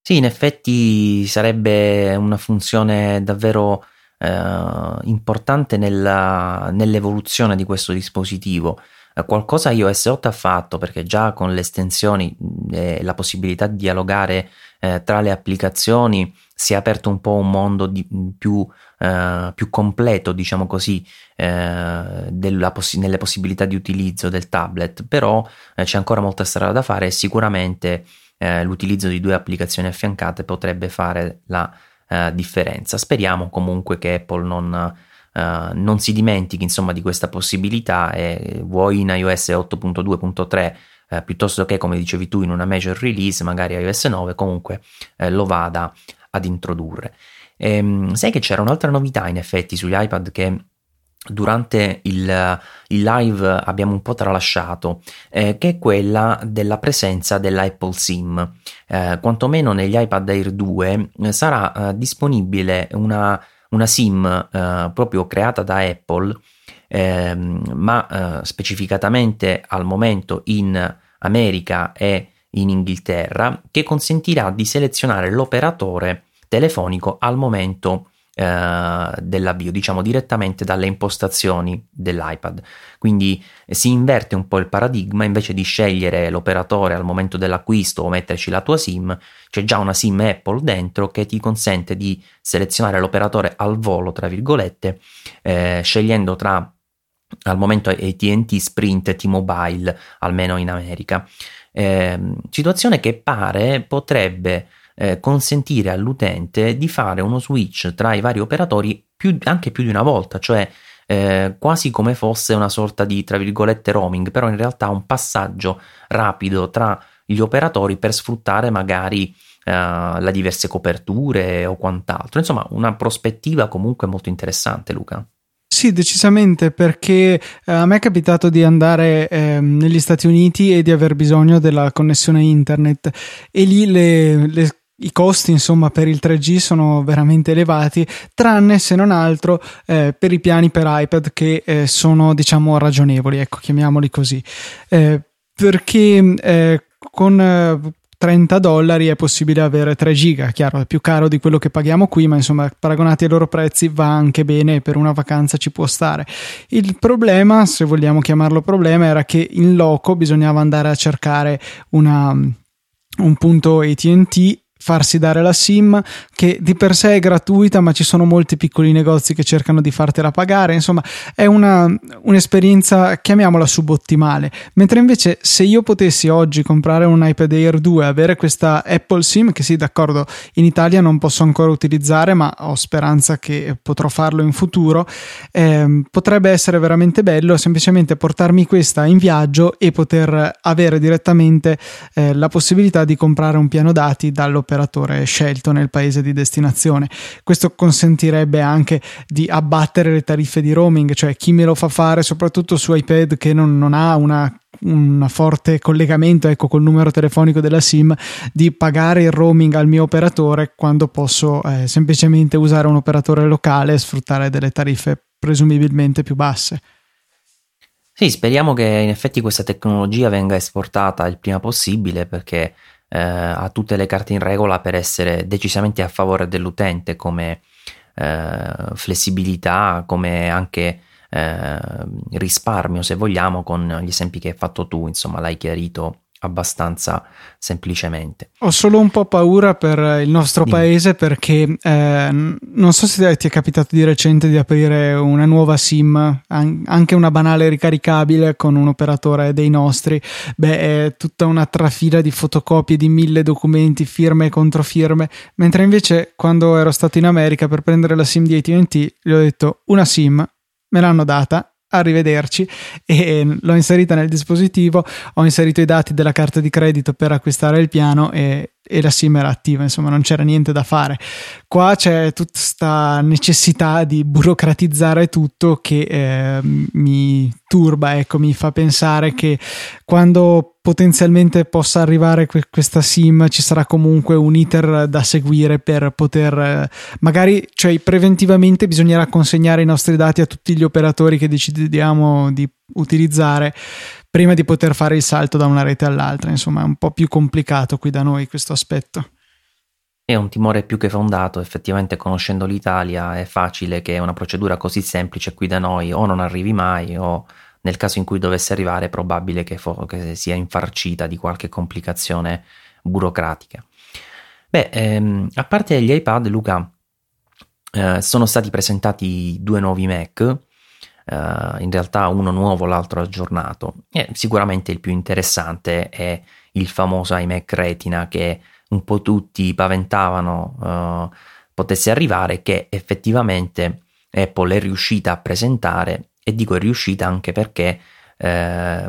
Sì, in effetti sarebbe una funzione davvero eh, importante nella, nell'evoluzione di questo dispositivo. Eh, qualcosa iOS 8 ha fatto perché già con le estensioni e la possibilità di dialogare eh, tra le applicazioni si è aperto un po' un mondo di, più, eh, più, completo, diciamo così, eh, poss- nelle possibilità di utilizzo del tablet, però eh, c'è ancora molta strada da fare e sicuramente eh, l'utilizzo di due applicazioni affiancate potrebbe fare la differenza. Speriamo comunque che Apple non Uh, non si dimentichi insomma di questa possibilità e vuoi in iOS 8.2.3 uh, piuttosto che come dicevi tu in una major release magari iOS 9 comunque uh, lo vada ad introdurre e, um, sai che c'era un'altra novità in effetti sugli iPad che durante il, il, live abbiamo un po' tralasciato, eh, che è quella della presenza dell'Apple SIM. Eh, quantomeno negli iPad Air 2 eh, sarà eh, disponibile una una SIM eh, proprio creata da Apple, ehm, ma eh, specificatamente al momento in America e in Inghilterra, che consentirà di selezionare l'operatore telefonico al momento eh, dell'avvio, diciamo direttamente dalle impostazioni dell'iPad. Quindi eh, si inverte un po' il paradigma, invece di scegliere l'operatore al momento dell'acquisto o metterci la tua SIM, c'è già una SIM Apple dentro che ti consente di selezionare l'operatore al volo, tra virgolette, eh, scegliendo tra al momento ATT, Sprint e T-Mobile, almeno in America. Eh, situazione che pare potrebbe eh, consentire all'utente di fare uno switch tra i vari operatori più, anche più di una volta, cioè eh, quasi come fosse una sorta di tra virgolette roaming, però in realtà un passaggio rapido tra gli operatori per sfruttare magari Uh, le diverse coperture o quant'altro. Insomma, una prospettiva comunque molto interessante, Luca. Sì, decisamente, perché eh, a me è capitato di andare eh, negli Stati Uniti e di aver bisogno della connessione internet e lì le, le i costi insomma per il 3G sono veramente elevati tranne se non altro eh, per i piani per iPad che eh, sono diciamo ragionevoli ecco chiamiamoli così. Eh, perché eh, con 30 eh, dollari è possibile avere 3 giga chiaro è più caro di quello che paghiamo qui ma insomma paragonati ai loro prezzi va anche bene per una vacanza ci può stare. Il problema se vogliamo chiamarlo problema era che in loco bisognava andare a cercare una un punto ATT farsi dare la SIM che di per sé è gratuita ma ci sono molti piccoli negozi che cercano di fartela pagare. Insomma è una, un'esperienza chiamiamola subottimale. Mentre invece se io potessi oggi comprare un iPad Air 2 e avere questa Apple SIM che sì d'accordo in Italia non posso ancora utilizzare ma ho speranza che potrò farlo in futuro eh, potrebbe essere veramente bello semplicemente portarmi questa in viaggio e poter avere direttamente eh, la possibilità di comprare un piano dati dall'operatore operatore scelto nel paese di destinazione. Questo consentirebbe anche di abbattere le tariffe di roaming, cioè chi me lo fa fare soprattutto su iPad che non, non ha una un forte collegamento ecco col numero telefonico della SIM di pagare il roaming al mio operatore quando posso eh, semplicemente usare un operatore locale e sfruttare delle tariffe presumibilmente più basse. Sì, speriamo che in effetti questa tecnologia venga esportata il prima possibile perché eh, ha tutte le carte in regola per essere decisamente a favore dell'utente come eh, flessibilità, come anche eh, risparmio se vogliamo con gli esempi che hai fatto tu, insomma l'hai chiarito abbastanza semplicemente. Ho solo un po' paura per il nostro Dimmi. paese perché eh, non so se ti è capitato di recente di aprire una nuova SIM, anche una banale ricaricabile con un operatore dei nostri. Beh, è tutta una trafila di fotocopie di mille documenti, firme e controfirme, mentre invece quando ero stato in America per prendere la SIM di AT&T gli ho detto una SIM, me l'hanno data arrivederci. E l'ho inserita nel dispositivo, ho inserito i dati della carta di credito per acquistare il piano e e la SIM era attiva, insomma non c'era niente da fare. Qua c'è tutta questa necessità di burocratizzare tutto che eh, mi turba, ecco, mi fa pensare che quando potenzialmente possa arrivare que- questa SIM ci sarà comunque un iter da seguire per poter eh, magari, cioè preventivamente bisognerà consegnare i nostri dati a tutti gli operatori che decidiamo di utilizzare prima di poter fare il salto da una rete all'altra. Insomma, è un po' più complicato qui da noi questo aspetto. È un timore più che fondato, effettivamente conoscendo l'Italia è facile che una procedura così semplice qui da noi o non arrivi mai o nel caso in cui dovesse arrivare è probabile che, fo- che sia infarcita di qualche complicazione burocratica. Beh, ehm, a parte gli iPad, Luca, eh, sono stati presentati due nuovi Mac, eh, in realtà uno nuovo, l'altro aggiornato, e sicuramente il più interessante è il famoso iMac Retina che un po' tutti paventavano eh, potesse arrivare, che effettivamente Apple è riuscita a presentare e dico è riuscita anche perché eh,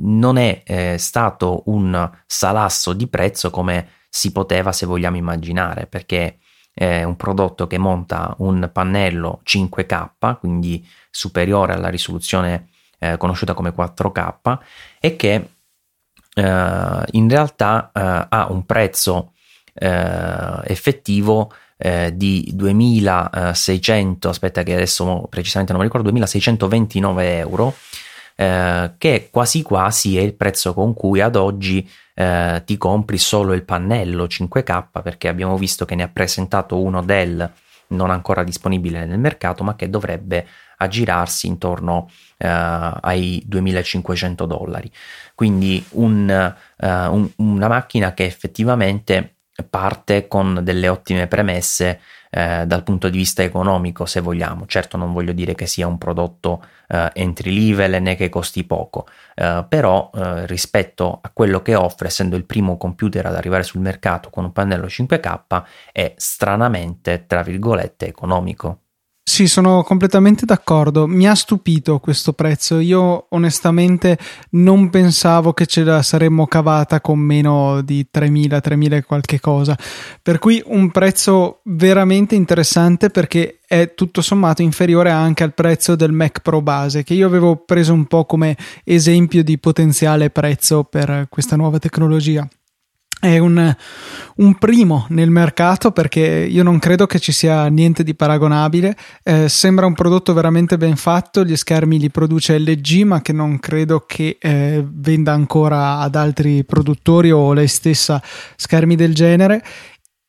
non è eh, stato un salasso di prezzo come si poteva se vogliamo immaginare perché è un prodotto che monta un pannello 5K quindi superiore alla risoluzione eh, conosciuta come 4K e che eh, in realtà eh, ha un prezzo eh, effettivo eh, di 2600, aspetta che adesso precisamente non mi ricordo, 2629 euro, eh, che quasi quasi è il prezzo con cui ad oggi eh, ti compri solo il pannello 5K perché abbiamo visto che ne ha presentato uno Dell non ancora disponibile nel mercato ma che dovrebbe aggirarsi intorno uh, ai 2500 dollari. Quindi un, uh, un, una macchina che effettivamente parte con delle ottime premesse eh, dal punto di vista economico, se vogliamo. Certo, non voglio dire che sia un prodotto eh, entry level né che costi poco, eh, però eh, rispetto a quello che offre, essendo il primo computer ad arrivare sul mercato con un pannello 5K, è stranamente, tra virgolette, economico. Sì, sono completamente d'accordo. Mi ha stupito questo prezzo. Io onestamente non pensavo che ce la saremmo cavata con meno di 3.000, 3.000 e qualche cosa. Per cui un prezzo veramente interessante perché è tutto sommato inferiore anche al prezzo del Mac Pro base, che io avevo preso un po' come esempio di potenziale prezzo per questa nuova tecnologia è un, un, primo nel mercato perché io non credo che ci sia niente di paragonabile. Eh, sembra un prodotto veramente ben fatto. Gli schermi li produce LG, ma che non credo che eh, venda ancora ad altri produttori o lei stessa schermi del genere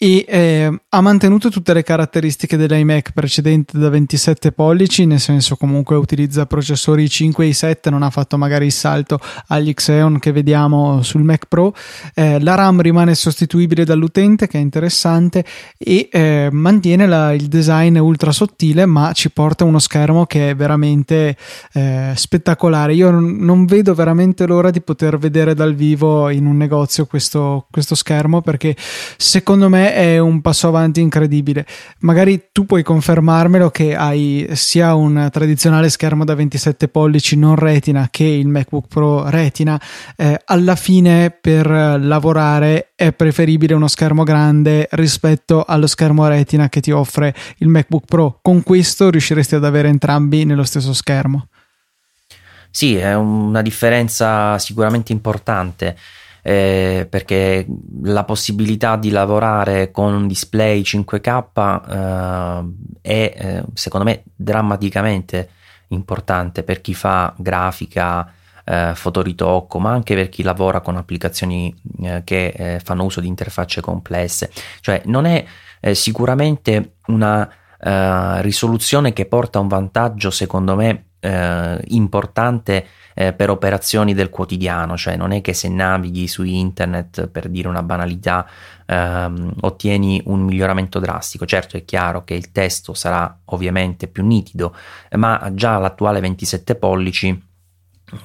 e eh, ha mantenuto tutte le caratteristiche dell'iMac precedente da 27 pollici, nel senso comunque utilizza processori i5 e i7, non ha fatto magari il salto agli Xeon che vediamo sul Mac Pro. Eh, la RAM rimane sostituibile dall'utente, che è interessante, e eh, mantiene la, il design ultra sottile, ma ci porta uno schermo che è veramente eh, spettacolare. Io non, non, vedo veramente l'ora di poter vedere dal vivo in un negozio questo, questo schermo perché secondo me è un passo avanti incredibile. Magari tu puoi confermarmelo che hai sia un tradizionale schermo da 27 pollici non retina che il MacBook Pro retina. Eh, alla fine per lavorare è preferibile uno schermo grande rispetto allo schermo retina che ti offre il MacBook Pro. Con questo riusciresti ad avere entrambi nello stesso schermo. Sì, è una differenza sicuramente importante eh, perché la possibilità di lavorare con un display 5K eh, è eh, secondo me drammaticamente importante per chi fa grafica, eh, fotoritocco, ma anche per chi lavora con applicazioni eh, che eh, fanno uso di interfacce complesse. Cioè non è sicuramente una risoluzione che porta un vantaggio secondo me importante eh, per operazioni del quotidiano, cioè non è che se navighi su internet per dire una banalità ehm, ottieni un miglioramento drastico. Certo è chiaro che il testo sarà ovviamente più nitido, ma già l'attuale 27 pollici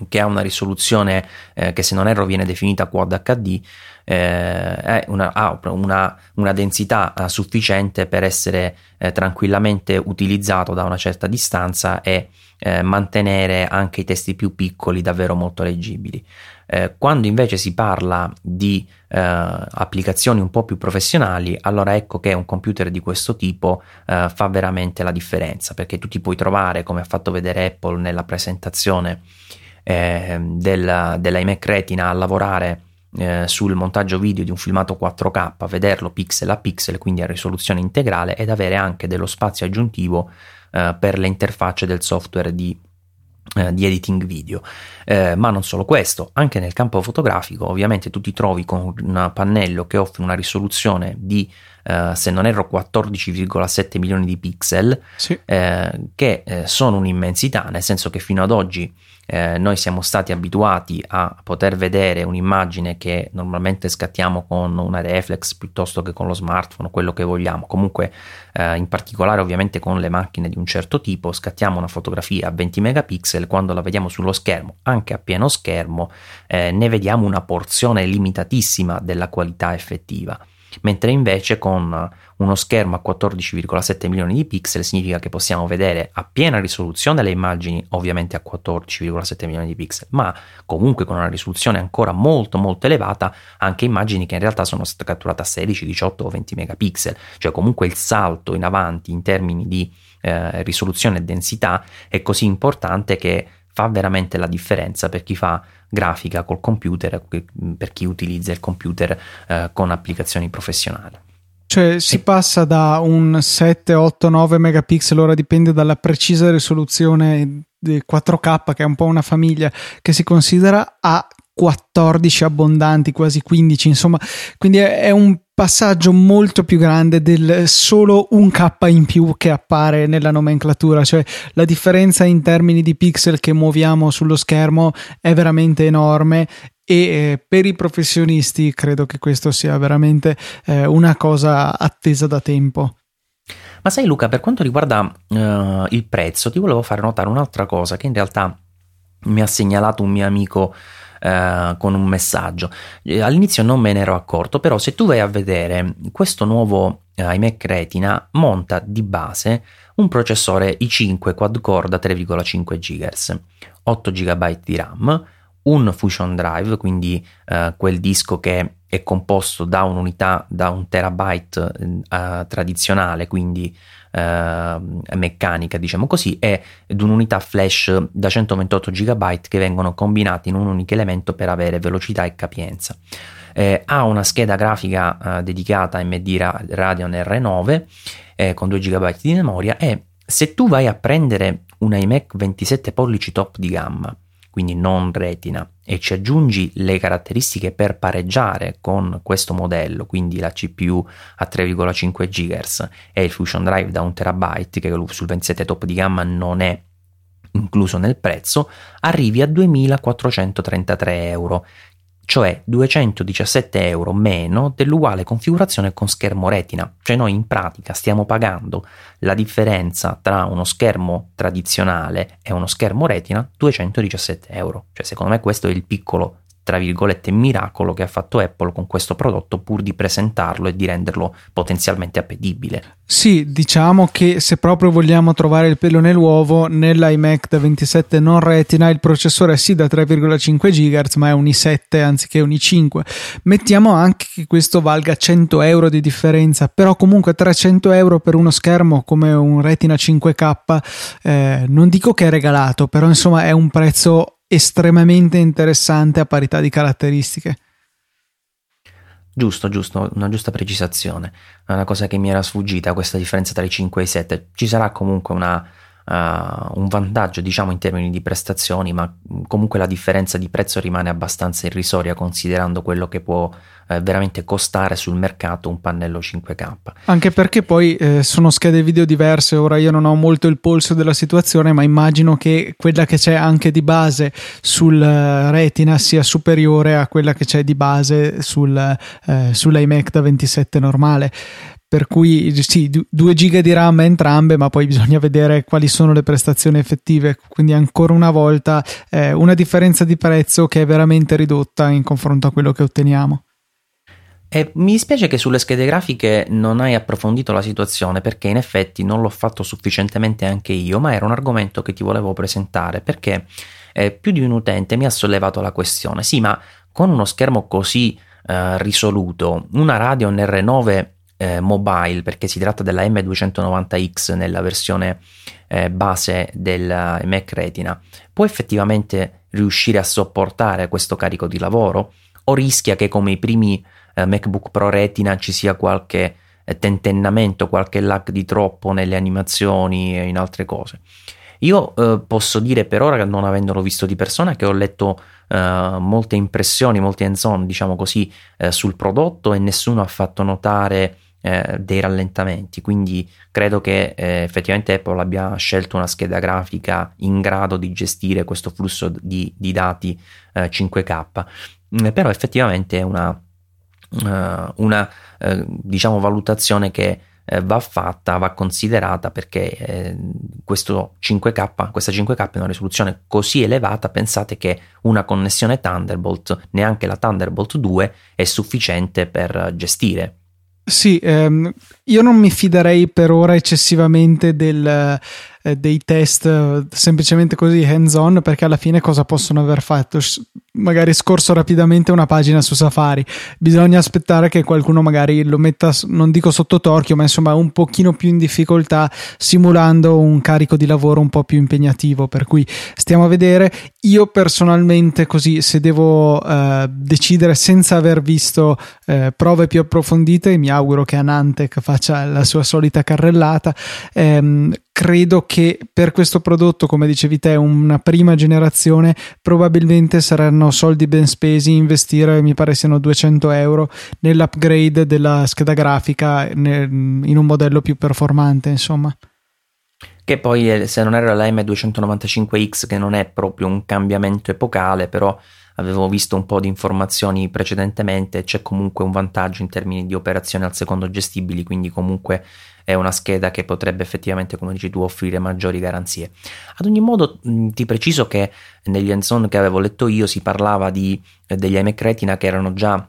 che ha una risoluzione eh, che se non erro viene definita Quad HD eh, una, ha una, una densità eh, sufficiente per essere eh, tranquillamente utilizzato da una certa distanza e eh, mantenere anche i testi più piccoli davvero molto leggibili. Eh, quando invece si parla di eh, applicazioni un po' più professionali, allora ecco che un computer di questo tipo eh, fa veramente la differenza, perché tu ti puoi trovare, come ha fatto vedere Apple nella presentazione eh, della, dell'iMac Retina, a lavorare eh, sul montaggio video di un filmato 4K, vederlo pixel a pixel, quindi a risoluzione integrale, ed avere anche dello spazio aggiuntivo eh, per le interfacce del software di, eh, di editing video. Eh, ma non solo questo, anche nel campo fotografico ovviamente tu ti trovi con un pannello che offre una risoluzione di Uh, se non erro 14,7 milioni di pixel, sì. eh, che eh, sono un'immensità, nel senso che fino ad oggi eh, noi siamo stati abituati a poter vedere un'immagine che normalmente scattiamo con una reflex piuttosto che con lo smartphone, quello che vogliamo. Comunque, eh, in particolare, ovviamente, con le macchine di un certo tipo, scattiamo una fotografia a 20 megapixel. Quando la vediamo sullo schermo, anche a pieno schermo, eh, ne vediamo una porzione limitatissima della qualità effettiva mentre invece con uno schermo a 14,7 milioni di pixel significa che possiamo vedere a piena risoluzione le immagini, ovviamente a 14,7 milioni di pixel, ma comunque con una risoluzione ancora molto molto elevata anche immagini che in realtà sono state catturate a 16, 18 o 20 megapixel, cioè comunque il salto in avanti in termini di eh, risoluzione e densità è così importante che fa veramente la differenza per chi fa grafica col computer, per chi utilizza il computer eh, con applicazioni professionali. Cioè si passa da un 7, 8, 9 megapixel, ora dipende dalla precisa risoluzione 4K, che è un po' una famiglia che si considera, a 14 abbondanti, quasi 15, insomma, quindi è, è un passaggio molto più grande del solo un K in più che appare nella nomenclatura, cioè la differenza in termini di pixel che muoviamo sullo schermo è veramente enorme e eh, per i professionisti credo che questo sia veramente eh, una cosa attesa da tempo. Ma sai Luca, per quanto riguarda uh, il prezzo, ti volevo fare notare un'altra cosa che in realtà mi ha segnalato un mio amico eh, con un messaggio. Eh, all'inizio non me ne ero accorto, però se tu vai a vedere questo nuovo eh, iMac Retina monta di base un processore i5 quad core da 3,5 GHz, 8 GB di RAM, un Fusion Drive, quindi eh, quel disco che è composto da un'unità, da un terabyte eh, tradizionale, quindi eh, meccanica, diciamo così, e di un'unità flash da 128 GB che vengono combinati in un unico elemento per avere velocità e capienza. Eh, ha una scheda grafica eh, dedicata AMD Radeon R9 eh, con 2 GB di memoria e se tu vai a prendere un iMac 27 pollici top di gamma quindi non retina, e ci aggiungi le caratteristiche per pareggiare con questo modello, quindi la CPU a 3,5 GHz e il Fusion Drive da 1 TB, che sul 27 top di gamma non è incluso nel prezzo, arrivi a 2433 euro, cioè 217 euro meno dell'uguale configurazione con schermo retina. Cioè noi in pratica stiamo pagando la differenza tra uno schermo tradizionale e uno schermo retina 217 euro. Cioè secondo me questo è il piccolo tra virgolette, miracolo che ha fatto Apple con questo prodotto pur di presentarlo e di renderlo potenzialmente appetibile. Sì, diciamo che se proprio vogliamo trovare il pelo nell'uovo, nell'iMac da 27 non retina il processore è sì da 3,5 GHz, ma è un i7 anziché un i5. Mettiamo anche che questo valga 100 euro di differenza, però comunque 300 euro per uno schermo come un Retina 5K, eh, non dico che è regalato, però insomma è un prezzo estremamente interessante a parità di caratteristiche. Giusto, giusto, una giusta precisazione. È una cosa che mi era sfuggita, questa differenza tra i 5 e i 7. Ci sarà comunque una, uh, un vantaggio, diciamo, in termini di prestazioni, ma comunque la differenza di prezzo rimane abbastanza irrisoria considerando quello che può eh, veramente costare sul mercato un pannello 5K. Anche perché poi eh, sono schede video diverse, ora io non ho molto il polso della situazione, ma immagino che quella che c'è anche di base sul uh, Retina sia superiore a quella che c'è di base sul, uh, sull'iMac da 27 normale per cui sì, 2 giga di RAM entrambe, ma poi bisogna vedere quali sono le prestazioni effettive. Quindi ancora una volta eh, una differenza di prezzo che è veramente ridotta in confronto a quello che otteniamo. E mi dispiace che sulle schede grafiche non hai approfondito la situazione perché in effetti non l'ho fatto sufficientemente anche io, ma era un argomento che ti volevo presentare perché eh, più di un utente mi ha sollevato la questione. Sì, ma con uno schermo così eh, risoluto, una Radeon R9 eh, mobile, perché si tratta della M290X nella versione eh, base del Mac Retina, può effettivamente riuscire a sopportare questo carico di lavoro? O rischia che come i primi eh, MacBook Pro Retina ci sia qualche eh, tentennamento, qualche lag di troppo nelle animazioni e in altre cose. Io eh, posso dire per ora, non avendolo visto di persona, che ho letto eh, molte impressioni, molti hands-on, diciamo così, eh, sul prodotto e nessuno ha fatto notare eh, dei rallentamenti, quindi credo che eh, effettivamente Apple abbia scelto una scheda grafica in grado di gestire questo flusso di, di dati 5K, mm, però effettivamente è una, una diciamo valutazione che eh, va fatta, va considerata perché eh, questo 5K, questa 5K è una risoluzione così elevata, pensate che una connessione Thunderbolt, neanche la Thunderbolt 2, è sufficiente per gestire. Sì, ehm, io non mi fiderei per ora eccessivamente del eh, dei test eh, semplicemente così hands on perché alla fine cosa possono aver fatto? Magari scorso rapidamente una pagina su Safari, bisogna aspettare che qualcuno magari lo metta, non dico sotto torchio, ma insomma un pochino più in difficoltà simulando un carico di lavoro un po' più impegnativo, per cui stiamo a vedere. Io personalmente così se devo eh, decidere senza aver visto eh, prove più approfondite, mi auguro che Anantec faccia la sua solita carrellata, ehm, credo che per questo prodotto, come dicevi te, una prima generazione, probabilmente saranno soldi ben spesi investire, mi pare siano 200 euro, nell'upgrade della scheda grafica in un modello più performante, insomma. Che poi, se non era la M295X, che non è proprio un cambiamento epocale, però avevo visto un po' di informazioni precedentemente, c'è comunque un vantaggio in termini di operazioni al secondo gestibili, quindi comunque è una scheda che potrebbe effettivamente, come dici tu, offrire maggiori garanzie. Ad ogni modo, ti preciso che negli hands-on che avevo letto io si parlava di, eh, degli iMac Retina che erano già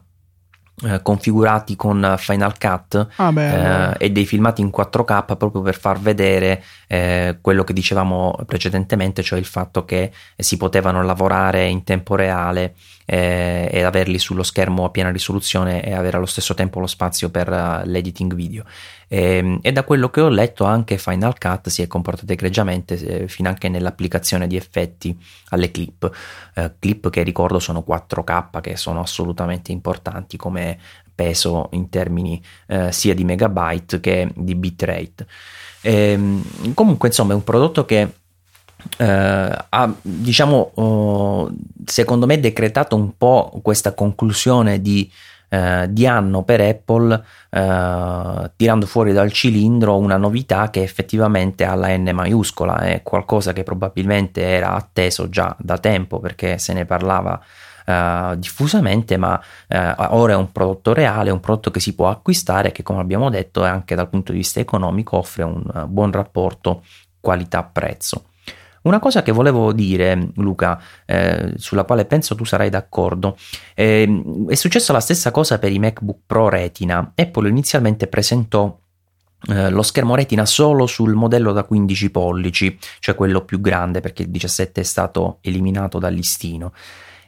eh, configurati con Final Cut ah eh, e dei filmati in 4K proprio per far vedere eh, quello che dicevamo precedentemente, cioè il fatto che si potevano lavorare in tempo reale eh, e averli sullo schermo a piena risoluzione e avere allo stesso tempo lo spazio per uh, l'editing video. E, ehm, e, da quello che ho letto anche Final Cut si è comportato egregiamente eh, fino anche nell'applicazione di effetti alle clip, eh, clip che ricordo sono 4K che sono assolutamente importanti come peso in termini eh, sia di megabyte che di bitrate. E, ehm, comunque insomma è un prodotto che Uh, ha diciamo uh, secondo me decretato un po' questa conclusione di eh, di anno per Apple eh, tirando fuori dal cilindro una novità che effettivamente ha la N maiuscola, è qualcosa che probabilmente era atteso già da tempo perché se ne parlava Uh, diffusamente, ma uh, ora è un prodotto reale, un prodotto che si può acquistare che come abbiamo detto anche dal punto di vista economico offre un uh, buon rapporto qualità-prezzo. Una cosa che volevo dire, Luca, eh, sulla quale penso tu sarai d'accordo, eh, è successa la stessa cosa per i MacBook Pro Retina. Apple inizialmente presentò eh, lo schermo retina solo sul modello da 15 pollici, cioè quello più grande perché il 17 è stato eliminato dal listino.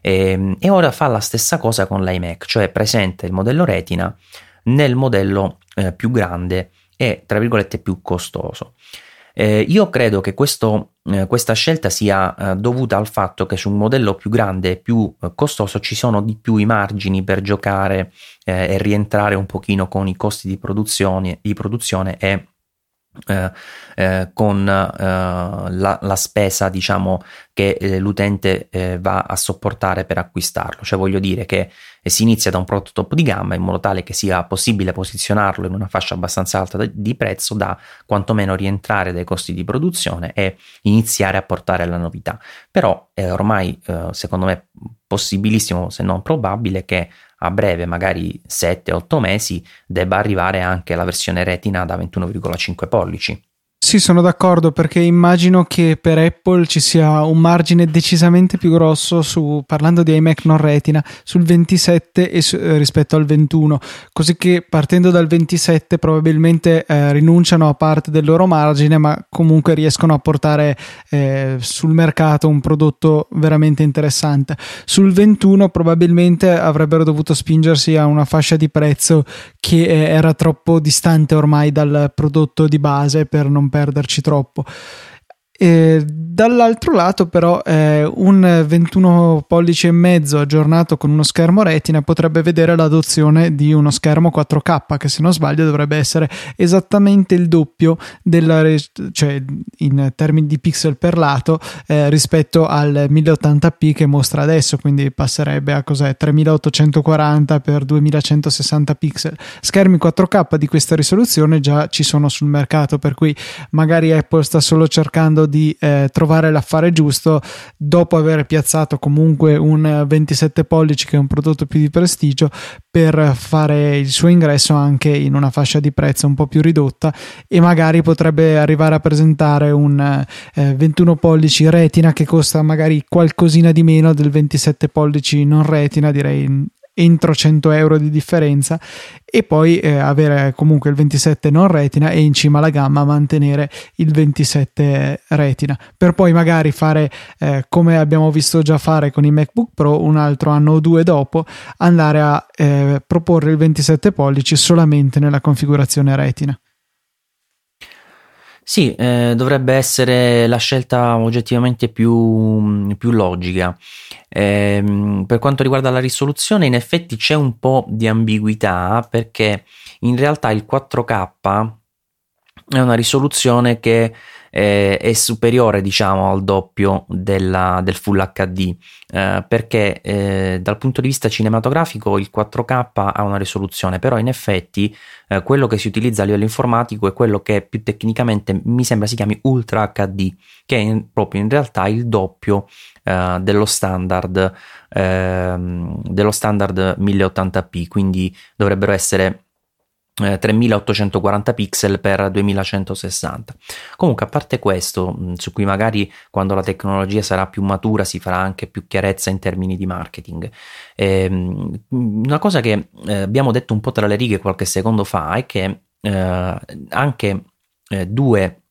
E, ehm, e ora fa la stessa cosa con l'iMac, cioè presenta il modello retina nel modello eh, più grande e tra virgolette più costoso. Eh, io credo che questo, eh, questa scelta sia eh, dovuta al fatto che su un modello più grande e più eh, costoso ci sono di più i margini per giocare eh, e rientrare un pochino con i costi di produzione, di produzione e eh, eh, con eh, la, la, spesa diciamo che eh, l'utente eh, va a sopportare per acquistarlo. Cioè voglio dire che si inizia da un prodotto top di gamma in modo tale che sia possibile posizionarlo in una fascia abbastanza alta di, di prezzo da quantomeno rientrare dai costi di produzione e iniziare a portare la novità. Però è ormai secondo me possibilissimo se non probabile che a breve, magari 7-8 mesi, debba arrivare anche la versione retina da 21,5 pollici. Sì, sono d'accordo perché immagino che per Apple ci sia un margine decisamente più grosso su, parlando di iMac non retina, sul 27 e su, eh, rispetto al 21, così che partendo dal 27 probabilmente eh, rinunciano a parte del loro margine, ma comunque riescono a portare eh, sul mercato un prodotto veramente interessante. Sul 21 probabilmente avrebbero dovuto spingersi a una fascia di prezzo che eh, era troppo distante ormai dal prodotto di base per non perderci troppo. E dall'altro lato, però, eh, un 21 pollici e mezzo aggiornato con uno schermo retina potrebbe vedere l'adozione di uno schermo 4K, che se non sbaglio dovrebbe essere esattamente il doppio della, cioè in termini di pixel per lato eh, rispetto al 1080p che mostra adesso, quindi passerebbe a cos'è 3840 x 2160 pixel. Schermi 4K di questa risoluzione già ci sono sul mercato, per cui magari Apple sta solo cercando di eh, trovare l'affare giusto dopo aver piazzato comunque un 27 pollici che è un prodotto più di prestigio per fare il suo ingresso anche in una fascia di prezzo un po' più ridotta e magari potrebbe arrivare a presentare un eh, 21 pollici retina che costa magari qualcosina di meno del 27 pollici non retina direi entro 100 euro di differenza e poi eh, avere comunque il 27 non retina e in cima alla gamma mantenere il 27 retina. Per poi magari fare eh, come abbiamo visto già fare con i MacBook Pro un altro anno o due dopo andare a eh, proporre il 27 pollici solamente nella configurazione retina sì, eh, dovrebbe essere la scelta oggettivamente più, più logica. Eh, per quanto riguarda la risoluzione, in effetti c'è un po' di ambiguità perché in realtà il 4K è una risoluzione che eh, è superiore diciamo al doppio della, del Full HD eh, perché eh, dal punto di vista cinematografico il 4K ha una risoluzione però in effetti eh, quello che si utilizza a livello informatico è quello che più tecnicamente mi sembra si chiami Ultra HD che è in, proprio in realtà il doppio eh, dello standard ehm, dello standard 1080p quindi dovrebbero essere 3840 eh, pixel per 2160. Comunque, a parte questo, su cui magari quando la tecnologia sarà più matura si farà anche più chiarezza in termini di marketing. Ehm, una cosa che eh, abbiamo detto un po' tra le righe qualche secondo fa è che eh, anche eh, due,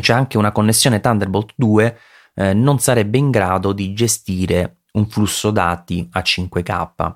c'è anche una connessione Thunderbolt 2 eh, non sarebbe in grado di gestire un flusso dati a 5K.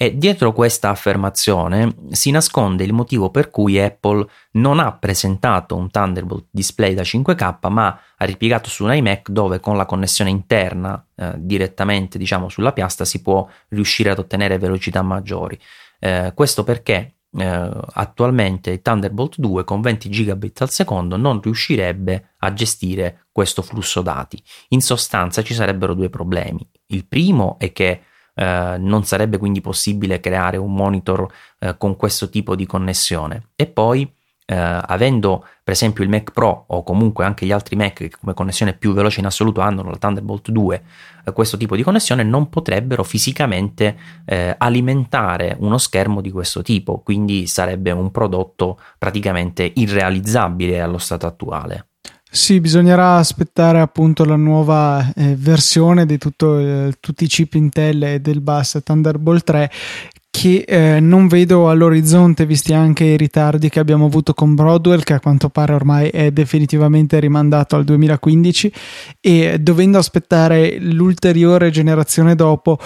E dietro questa affermazione si nasconde il motivo per cui Apple non ha presentato un Thunderbolt display da 5K, ma ha ripiegato su un iMac dove con la connessione interna eh, direttamente diciamo sulla piastra si può riuscire ad ottenere velocità maggiori. Eh, questo perché eh, attualmente Thunderbolt 2 con 20 gigabit al secondo non riuscirebbe a gestire questo flusso dati. In sostanza ci sarebbero due problemi. Il primo è che eh, non sarebbe quindi possibile creare un monitor eh, con questo tipo di connessione. E poi, eh, avendo per esempio il Mac Pro o comunque anche gli altri Mac che come connessione più veloce in assoluto hanno la Thunderbolt 2, eh, questo tipo di connessione non potrebbero fisicamente eh, alimentare uno schermo di questo tipo, quindi sarebbe un prodotto praticamente irrealizzabile allo stato attuale. Sì, bisognerà aspettare appunto la nuova eh, versione di tutto, eh, tutti i chip Intel e del bus Thunderbolt 3 che eh, non vedo all'orizzonte visti anche i ritardi che abbiamo avuto con Broadwell che a quanto pare ormai è definitivamente rimandato al 2015 e dovendo aspettare l'ulteriore generazione dopo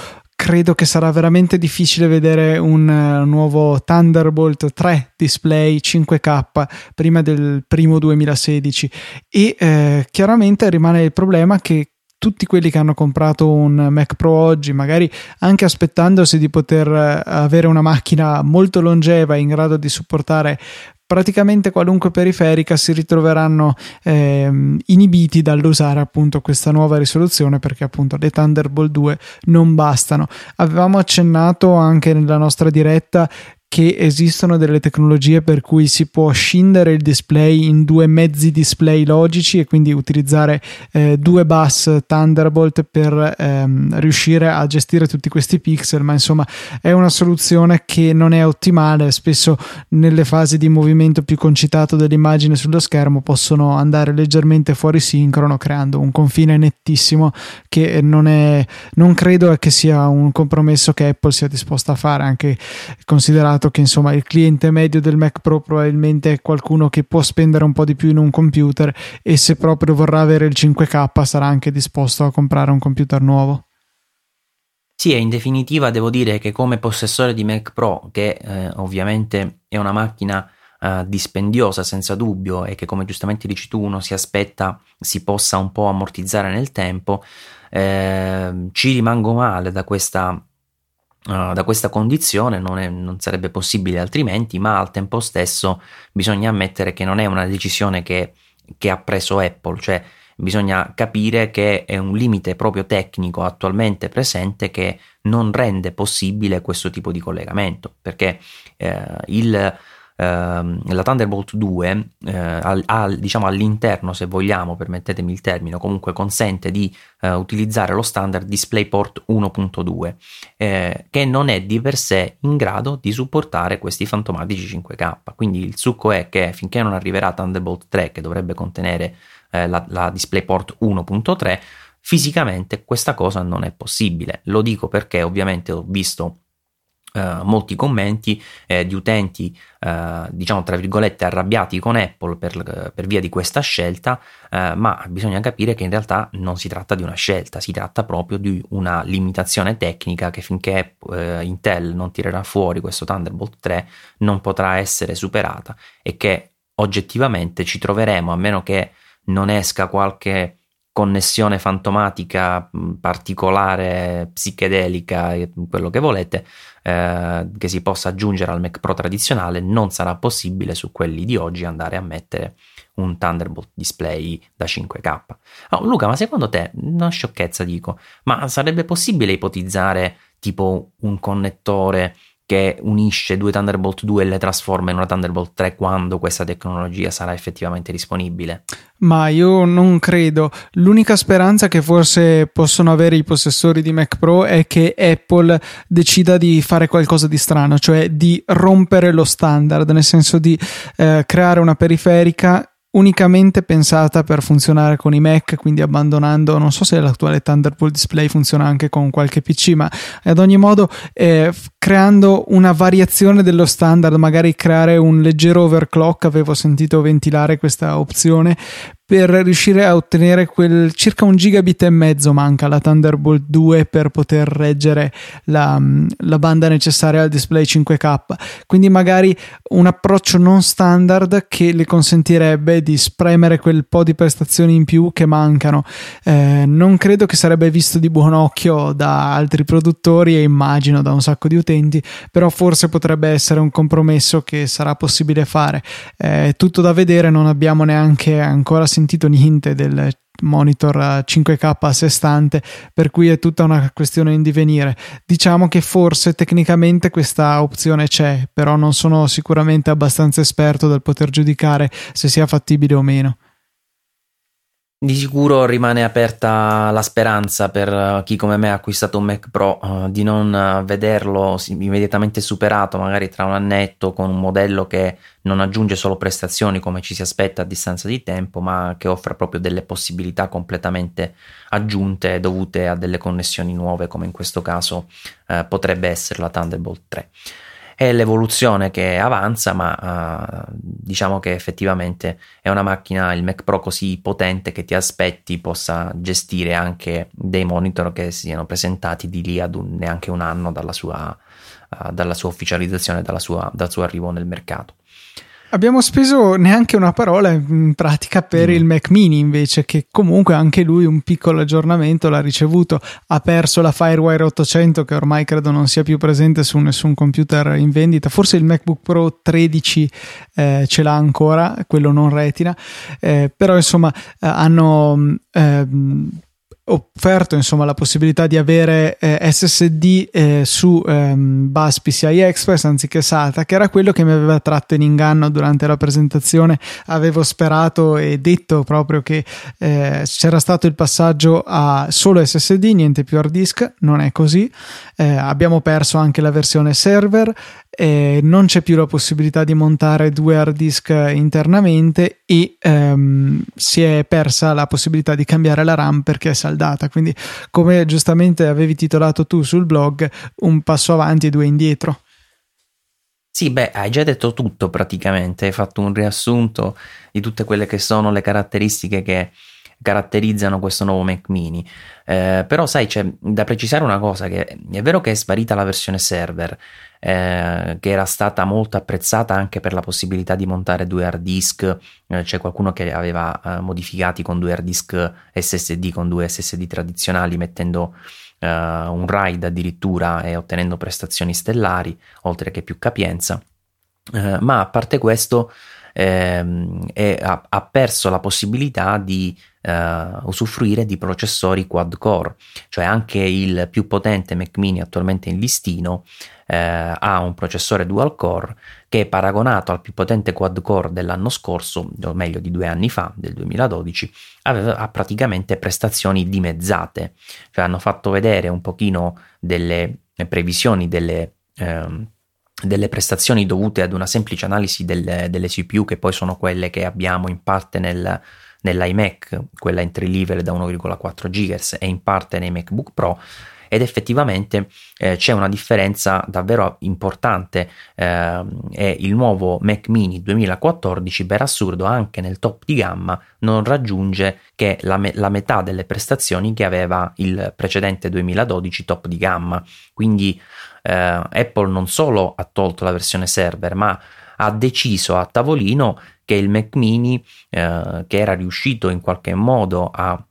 credo che sarà veramente difficile vedere un uh, nuovo Thunderbolt 3 display 5K prima del primo 2016 e eh, chiaramente rimane il problema che tutti quelli che hanno comprato un Mac Pro oggi, magari anche aspettandosi di poter eh, avere una macchina molto longeva in grado di supportare praticamente qualunque periferica si ritroveranno eh, inibiti dall'usare appunto questa nuova risoluzione perché appunto le Thunderbolt 2 non bastano. Avevamo accennato anche nella nostra diretta che esistono delle tecnologie per cui si può scindere il display in due mezzi display logici e quindi utilizzare eh, due bus Thunderbolt per ehm, riuscire a gestire tutti questi pixel, ma insomma è una soluzione che non è ottimale, spesso nelle fasi di movimento più concitato dell'immagine sullo schermo possono andare leggermente fuori sincrono creando un confine nettissimo che non è non credo che sia un compromesso che Apple sia disposta a fare anche considerato dato che insomma il cliente medio del Mac Pro probabilmente è qualcuno che può spendere un po' di più in un computer e se proprio vorrà avere il 5K sarà anche disposto a comprare un computer nuovo. Sì, e in definitiva devo dire che come possessore di Mac Pro, che eh, ovviamente è una macchina uh, dispendiosa senza dubbio e che come giustamente dici tu uno si aspetta si possa un po' ammortizzare nel tempo, eh, ci rimango male da questa Uh, da questa condizione non, è, non, sarebbe possibile altrimenti, ma al tempo stesso bisogna ammettere che non è una decisione che, che, ha preso Apple, cioè bisogna capire che è un limite proprio tecnico attualmente presente che non rende possibile questo tipo di collegamento, perché eh, il la Thunderbolt 2 eh, al, al, diciamo all'interno, se vogliamo, permettetemi il termine, comunque consente di eh, utilizzare lo standard DisplayPort 1.2, eh, che non è di per sé in grado di supportare questi fantomatici 5K. Quindi il succo è che finché non arriverà Thunderbolt 3, che dovrebbe contenere la, la DisplayPort 1.3, fisicamente questa cosa non è possibile. Lo dico perché ovviamente ho visto Uh, molti commenti eh, di utenti, uh, diciamo tra virgolette, arrabbiati con Apple per, per via di questa scelta, uh, ma bisogna capire che in realtà non si tratta di una scelta, si tratta proprio di una limitazione tecnica che finché Intel non tirerà fuori questo Thunderbolt 3 non potrà essere superata e che oggettivamente ci troveremo, a meno che non esca qualche connessione fantomatica particolare, psichedelica, quello che volete, eh, che si possa aggiungere al Mac Pro tradizionale, non sarà possibile su quelli di oggi andare a mettere un Thunderbolt display da 5K. Oh, Luca, ma secondo te, una sciocchezza dico, ma sarebbe possibile ipotizzare tipo un connettore che unisce due Thunderbolt 2 e le trasforma in una Thunderbolt 3 quando questa tecnologia sarà effettivamente disponibile? Ma io non credo. L'unica speranza che forse possono avere i possessori di Mac Pro è che Apple decida di fare qualcosa di strano, cioè di rompere lo standard, nel senso di eh, creare una periferica unicamente pensata per funzionare con i Mac, quindi abbandonando, non so se l'attuale Thunderbolt Display funziona anche con qualche PC, ma ad ogni modo eh, creando una variazione dello standard, magari creare un leggero overclock, avevo sentito ventilare questa opzione per riuscire a ottenere quel circa un gigabit e mezzo manca la Thunderbolt 2 per poter reggere la, la, banda necessaria al display 5K. Quindi magari un approccio non standard che le consentirebbe di spremere quel po' di prestazioni in più che mancano. Eh, non credo che sarebbe visto di buon occhio da altri produttori e immagino da un sacco di utenti, però forse potrebbe essere un compromesso che sarà possibile fare. Eh, tutto da vedere, non abbiamo neanche ancora sentito sentito niente del monitor 5K a sé stante, per cui è tutta una questione in divenire. Diciamo che forse tecnicamente questa opzione c'è, però non sono sicuramente abbastanza esperto da poter giudicare se sia fattibile o meno. Di sicuro rimane aperta la speranza per eh, chi come me ha acquistato un Mac Pro uh, di non uh, vederlo immediatamente superato, magari tra un annetto, con un modello che non aggiunge solo prestazioni come ci si aspetta a distanza di tempo, ma che offre proprio delle possibilità completamente aggiunte dovute a delle connessioni nuove, come in questo caso uh, potrebbe essere la Thunderbolt 3 è l'evoluzione che avanza, ma uh, diciamo che effettivamente è una macchina, il Mac Pro così potente che ti aspetti possa gestire anche dei monitor che siano presentati di lì ad un, neanche un anno dalla sua, uh, dalla sua ufficializzazione, dalla sua, dal suo arrivo nel mercato. Abbiamo speso neanche una parola in pratica per mm. il Mac Mini invece, che comunque anche lui un piccolo aggiornamento l'ha ricevuto. Ha perso la Firewire 800 che ormai credo non sia più presente su nessun computer in vendita. Forse il MacBook Pro 13 eh, ce l'ha ancora, quello non retina. Eh, però insomma eh, hanno... Eh, offerto insomma la possibilità di avere eh, SSD eh, su ehm, bus PCI Express anziché SATA che era quello che mi aveva tratto in inganno durante la presentazione. Avevo sperato e detto proprio che eh, c'era stato il passaggio a solo SSD niente più hard disk non è così. Eh, abbiamo perso anche la versione server eh, non c'è più la possibilità di montare due hard disk internamente e ehm, si è persa la possibilità di cambiare la RAM perché è saldata. Quindi, come giustamente avevi titolato tu sul blog, un passo avanti e due indietro. Sì, beh, hai già detto tutto praticamente, hai fatto un riassunto di tutte quelle che sono le caratteristiche che caratterizzano questo nuovo Mac mini. Eh, però sai, c'è da precisare una cosa, che è vero che è sparita la versione server, eh, che era stata molto apprezzata anche per la possibilità di montare due hard disk, eh, c'è qualcuno che aveva eh, modificati con due hard disk SSD, con due SSD tradizionali, mettendo uh, un RAID addirittura e ottenendo prestazioni stellari, oltre che più capienza. Uh, ma a parte questo, ehm, è, ha, ha, perso la possibilità di uh, usufruire di processori quad core, cioè anche il più potente Mac mini attualmente in listino eh, ha un processore dual core che paragonato al più potente quad core dell'anno scorso, o meglio di due anni fa, del 2012, aveva, ha praticamente prestazioni dimezzate, cioè hanno fatto vedere un pochino delle previsioni delle... Ehm, delle prestazioni dovute ad una semplice analisi delle, delle, CPU che poi sono quelle che abbiamo in parte nel, nell'iMac, quella entry level da 1,4 GHz e in parte nei MacBook Pro ed effettivamente eh, c'è una differenza davvero importante eh, e il nuovo Mac mini 2014 per assurdo anche nel top di gamma non raggiunge che la, me- la metà delle prestazioni che aveva il precedente 2012 top di gamma. Quindi eh, Apple non solo ha tolto la versione server ma ha deciso a tavolino che il Mac mini eh, che era riuscito in qualche modo a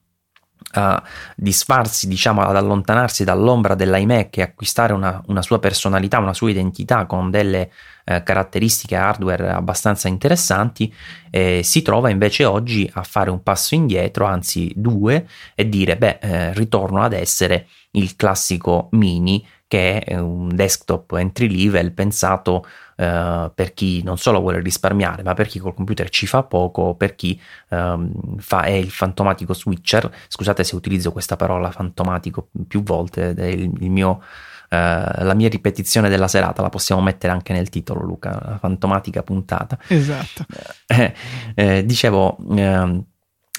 a disfarsi, diciamo, ad allontanarsi dall'ombra dell'iMac e acquistare una, una sua personalità, una sua identità con delle eh, caratteristiche hardware abbastanza interessanti, eh, si trova invece oggi a fare un passo indietro, anzi due, e dire, beh, eh, ritorno ad essere il classico mini che è un desktop entry level pensato uh, per chi non solo vuole risparmiare, ma per chi col computer ci fa poco, per chi um, fa, è il fantomatico switcher. Scusate se utilizzo questa parola fantomatico più volte, è il, il mio, uh, la mia ripetizione della serata, la possiamo mettere anche nel titolo, Luca, la fantomatica puntata. Esatto. Eh, eh, dicevo. Eh,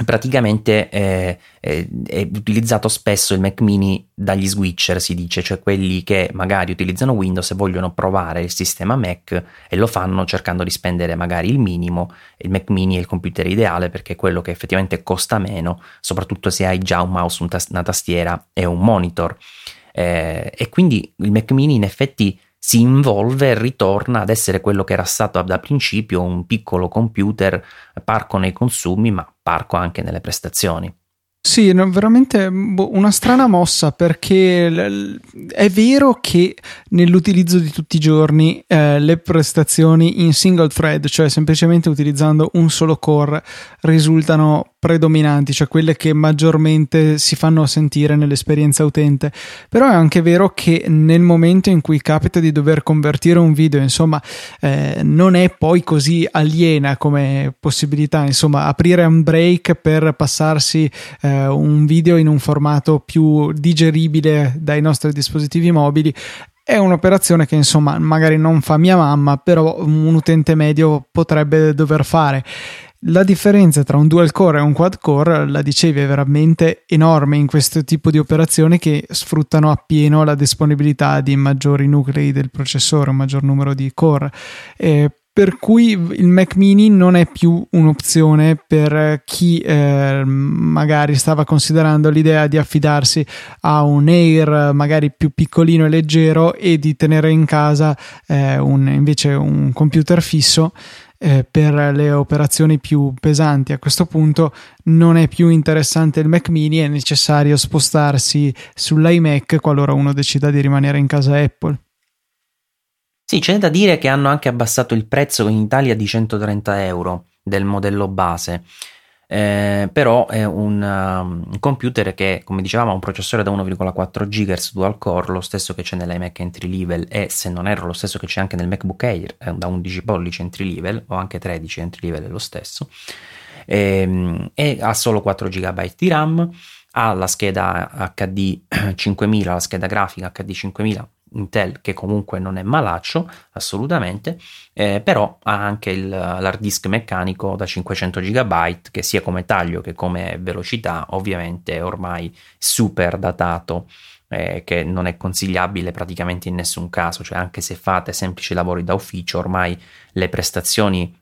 praticamente eh, eh, è utilizzato spesso il Mac mini dagli switcher, si dice, cioè quelli che magari utilizzano Windows e vogliono provare il sistema Mac e lo fanno cercando di spendere magari il minimo. Il Mac mini è il computer ideale perché è quello che effettivamente costa meno, soprattutto se hai già un mouse, una tastiera e un monitor. Eh, e quindi il Mac mini in effetti si involve e ritorna ad essere quello che era stato da principio un piccolo computer parco nei consumi ma parco anche nelle prestazioni. Sì, veramente boh, una strana mossa perché è vero che nell'utilizzo di tutti i giorni eh, le prestazioni in single thread, cioè semplicemente utilizzando un solo core, risultano predominanti, cioè quelle che maggiormente si fanno sentire nell'esperienza utente. Però è anche vero che nel momento in cui capita di dover convertire un video, insomma, eh, non è poi così aliena come possibilità, insomma, aprire un break per passarsi eh, un video in un formato più digeribile dai nostri dispositivi mobili è un'operazione che insomma magari non fa mia mamma, però un utente medio potrebbe dover fare. La differenza tra un dual core e un quad core, la dicevi, è veramente enorme in questo tipo di operazioni che sfruttano appieno la disponibilità di maggiori nuclei del processore, un maggior numero di core. Eh, per cui il Mac mini non è più un'opzione per chi eh, magari stava considerando l'idea di affidarsi a un Air magari più piccolino e leggero e di tenere in casa eh, un, invece un computer fisso eh, per le operazioni più pesanti. A questo punto non è più interessante il Mac mini, è necessario spostarsi sull'iMac qualora uno decida di rimanere in casa Apple. Sì, c'è da dire che hanno anche abbassato il prezzo in Italia di 130 euro del modello base eh, però è un, um, un, computer che, come dicevamo, ha un processore da 1,4 GHz dual core, lo stesso che c'è nell'iMac entry level e se non erro lo stesso che c'è anche nel MacBook Air, eh, da 11 pollici entry level o anche 13 entry level è lo stesso, e, ehm, e ha solo 4 GB di RAM, ha la scheda HD 5000, la scheda grafica HD 5000 Intel che comunque non è malaccio assolutamente, eh, però ha anche il, l'hard disk meccanico da 500 GB che sia come taglio che come velocità ovviamente è ormai super datato eh, che non è consigliabile praticamente in nessun caso, cioè anche se fate semplici lavori da ufficio ormai le prestazioni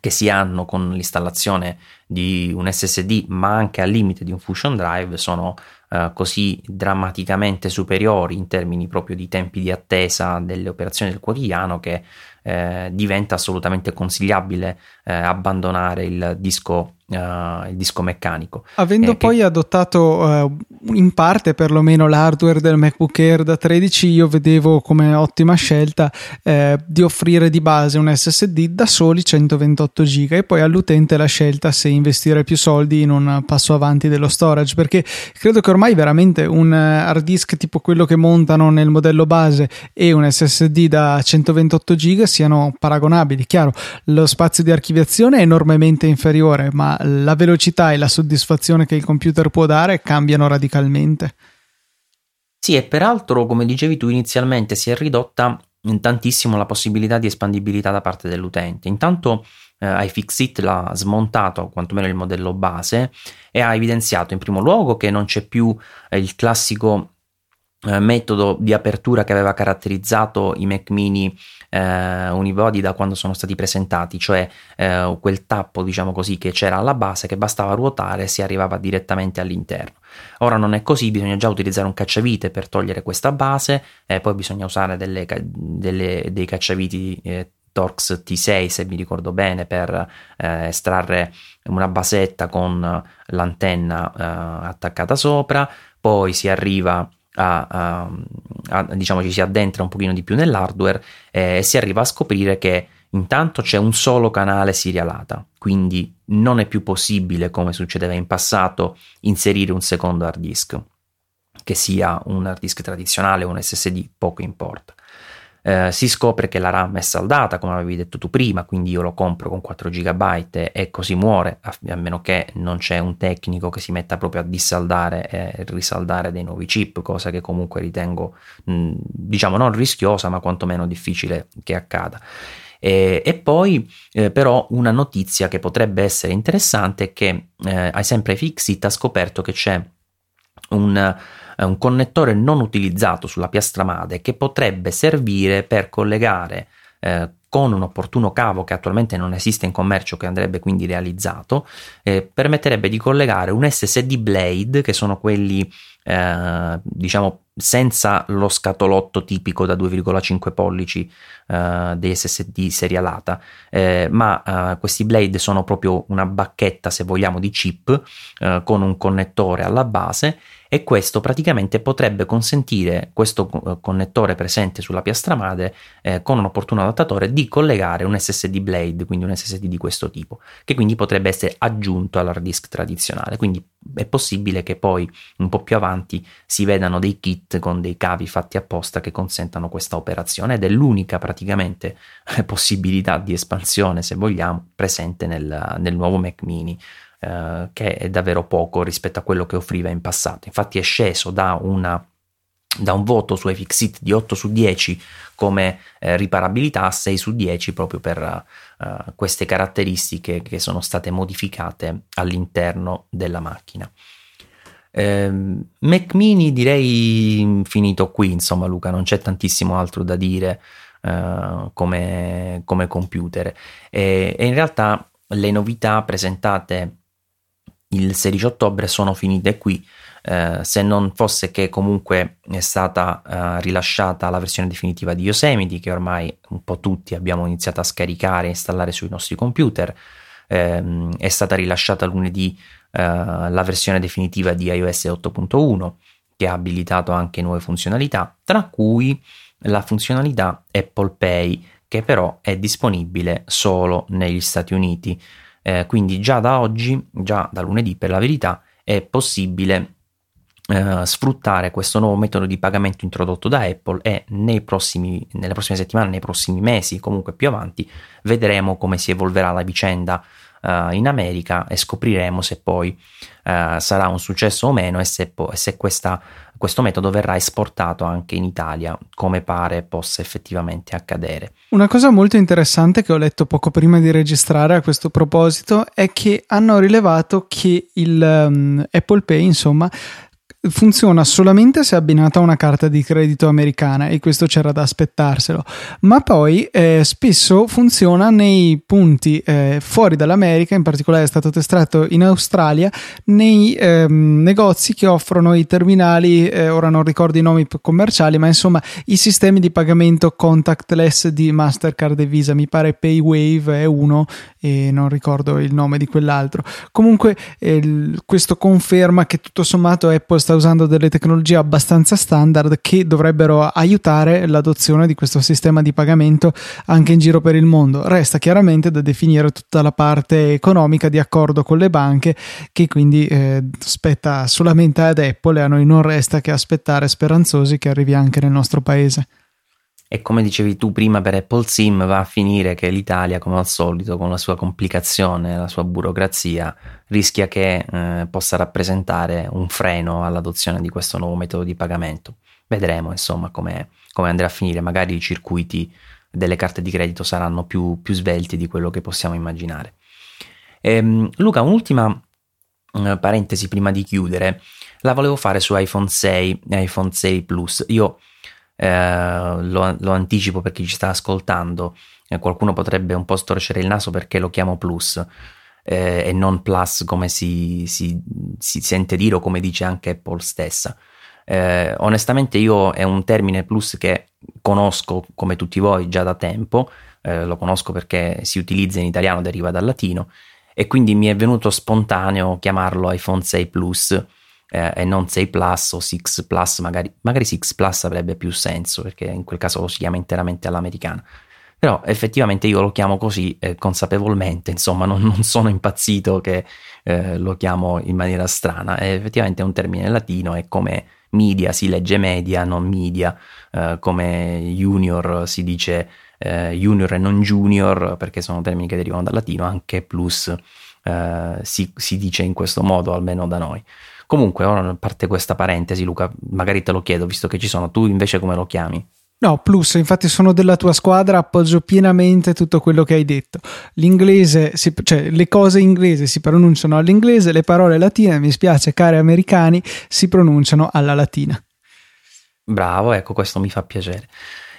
che si hanno con l'installazione di un SSD ma anche al limite di un Fusion Drive sono eh, così drammaticamente superiori in termini proprio di tempi di attesa delle operazioni del quotidiano che eh, diventa assolutamente consigliabile eh, abbandonare il disco Uh, il disco meccanico. Avendo eh, poi che... adottato uh, in parte perlomeno l'hardware del MacBook Air da 13, io vedevo come ottima scelta eh, di offrire di base un SSD da soli 128 GB e poi all'utente la scelta se investire più soldi in un passo avanti dello storage, perché credo che ormai veramente un hard disk tipo quello che montano nel modello base e un SSD da 128 GB siano paragonabili. Chiaro, lo spazio di archiviazione è enormemente inferiore, ma la velocità e la soddisfazione che il computer può dare cambiano radicalmente. Sì, e peraltro, come dicevi tu inizialmente, si è ridotta tantissimo la possibilità di espandibilità da parte dell'utente. Intanto eh, iFixit l'ha smontato, quantomeno il modello base, e ha evidenziato in primo luogo che non c'è più eh, il classico eh, metodo di apertura che aveva caratterizzato i Mac mini eh, unibody da quando sono stati presentati, cioè eh, quel tappo, diciamo così, che c'era alla base che bastava ruotare e si arrivava direttamente all'interno. Ora non è così, bisogna già utilizzare un cacciavite per togliere questa base, e poi bisogna usare delle, delle, dei cacciaviti eh, Torx T6 se mi ricordo bene per eh, estrarre una basetta con l'antenna eh, attaccata sopra poi si arriva a, a, a, diciamo ci si addentra un pochino di più nell'hardware eh, e si arriva a scoprire che intanto c'è un solo canale serialata, quindi non è più possibile, come succedeva in passato, inserire un secondo hard disk, che sia un hard disk tradizionale o un SSD, poco importa eh, si scopre che la RAM è saldata, come avevi detto tu prima, quindi io lo compro con 4 GB e così muore, a, a, meno che non c'è un tecnico che si metta proprio a dissaldare e risaldare dei nuovi chip, cosa che comunque ritengo, mh, diciamo, non rischiosa, ma quantomeno difficile che accada. E, e, poi eh, però una notizia che potrebbe essere interessante è che eh, sempre Fixit ha scoperto che c'è un un connettore non utilizzato sulla piastra madre che potrebbe servire per collegare eh, con un opportuno cavo che attualmente non esiste in commercio, che andrebbe quindi realizzato, eh, permetterebbe di collegare un SSD Blade, che sono quelli eh, diciamo senza lo scatolotto tipico da 2,5 pollici eh, dei SSD serialata, eh, ma eh, questi blade sono proprio una bacchetta, se vogliamo, di chip eh, con un connettore alla base e questo praticamente potrebbe consentire questo connettore presente sulla piastra madre eh, con un opportuno adattatore di collegare un SSD blade, quindi un SSD di questo tipo, che quindi potrebbe essere aggiunto all'hard disk tradizionale. Quindi è possibile che poi un po' più avanti si vedano dei kit con dei cavi fatti apposta che consentano questa operazione ed è l'unica praticamente [LAUGHS] possibilità di espansione, se vogliamo, presente nel, nel nuovo Mac mini eh, che è davvero poco rispetto a quello che offriva in passato. Infatti è sceso da, una, da un voto su iFixit di 8 su 10 come eh, riparabilità a 6 su 10 proprio per uh, queste caratteristiche che sono state modificate all'interno della macchina. Eh, Mac mini direi finito qui, insomma Luca, non c'è tantissimo altro da dire uh, come, come, computer e, e in realtà le novità presentate il 16 ottobre sono finite qui. Eh, se non fosse che comunque è stata eh, rilasciata la versione definitiva di Yosemite che ormai un po' tutti abbiamo iniziato a scaricare e installare sui nostri computer eh, è stata rilasciata lunedì eh, la versione definitiva di iOS 8.1 che ha abilitato anche nuove funzionalità tra cui la funzionalità Apple Pay che però è disponibile solo negli Stati Uniti. Eh, quindi già da oggi, già da lunedì per la verità, è possibile eh, sfruttare questo nuovo metodo di pagamento introdotto da Apple e prossimi, nelle prossime settimane, nei prossimi mesi, comunque più avanti, vedremo come si evolverà la vicenda uh, in America e scopriremo se poi uh, sarà un successo o meno e se, po- se questa, questo metodo verrà esportato anche in Italia, come pare possa effettivamente accadere. Una cosa molto interessante che ho letto poco prima di registrare a questo proposito è che hanno rilevato che il um, Apple Pay, insomma, funziona solamente se abbinata a una carta di credito americana e questo c'era da aspettarselo, ma poi eh, spesso funziona nei punti eh, fuori dall'America, in particolare è stato testato in Australia, nei ehm, negozi che offrono i terminali, eh, ora non ricordo i nomi commerciali, ma insomma i sistemi di pagamento contactless di Mastercard e Visa, mi pare PayWave è uno e non ricordo il nome di quell'altro. Comunque eh, questo conferma che tutto sommato Apple sta usando delle tecnologie abbastanza standard che dovrebbero aiutare l'adozione di questo sistema di pagamento anche in giro per il mondo. Resta chiaramente da definire tutta la parte economica di accordo con le banche che quindi eh, spetta solamente ad Apple e a noi non resta che aspettare speranzosi che arrivi anche nel nostro paese. E come dicevi tu prima per Apple Sim va a finire che l'Italia, come al solito, con la sua complicazione, la sua burocrazia, rischia che eh, possa rappresentare un freno all'adozione di questo nuovo metodo di pagamento. Vedremo insomma come, andrà a finire, magari i circuiti delle carte di credito saranno più, più svelti di quello che possiamo immaginare. Ehm, Luca, un'ultima eh, parentesi prima di chiudere, la volevo fare su iPhone 6 e iPhone 6 Plus. Io eh, lo, lo, anticipo per chi ci sta ascoltando, eh, qualcuno potrebbe un po' storcere il naso perché lo chiamo Plus eh, e non Plus come si, si, si, sente dire o come dice anche Apple stessa. Eh, onestamente io è un termine Plus che conosco come tutti voi già da tempo, eh, lo conosco perché si utilizza in italiano, deriva dal latino e quindi mi è venuto spontaneo chiamarlo iPhone 6 Plus eh, e non 6 Plus o 6 Plus, magari, magari 6 Plus avrebbe più senso perché in quel caso lo si chiama interamente all'americana. Però effettivamente io lo chiamo così eh, consapevolmente, insomma non, non, sono impazzito che eh, lo chiamo in maniera strana, è effettivamente un termine latino e come media si legge media, non media, eh, come junior si dice eh, junior e non junior perché sono termini che derivano dal latino, anche plus eh, si, si dice in questo modo almeno da noi. Comunque, ora a parte questa parentesi, Luca, magari te lo chiedo, visto che ci sono, tu invece come lo chiami? No, plus, infatti sono della tua squadra, appoggio pienamente tutto quello che hai detto. L'inglese, si, cioè le cose inglesi si pronunciano all'inglese, le parole latine, mi spiace, cari americani, si pronunciano alla latina. Bravo, ecco, questo mi fa piacere.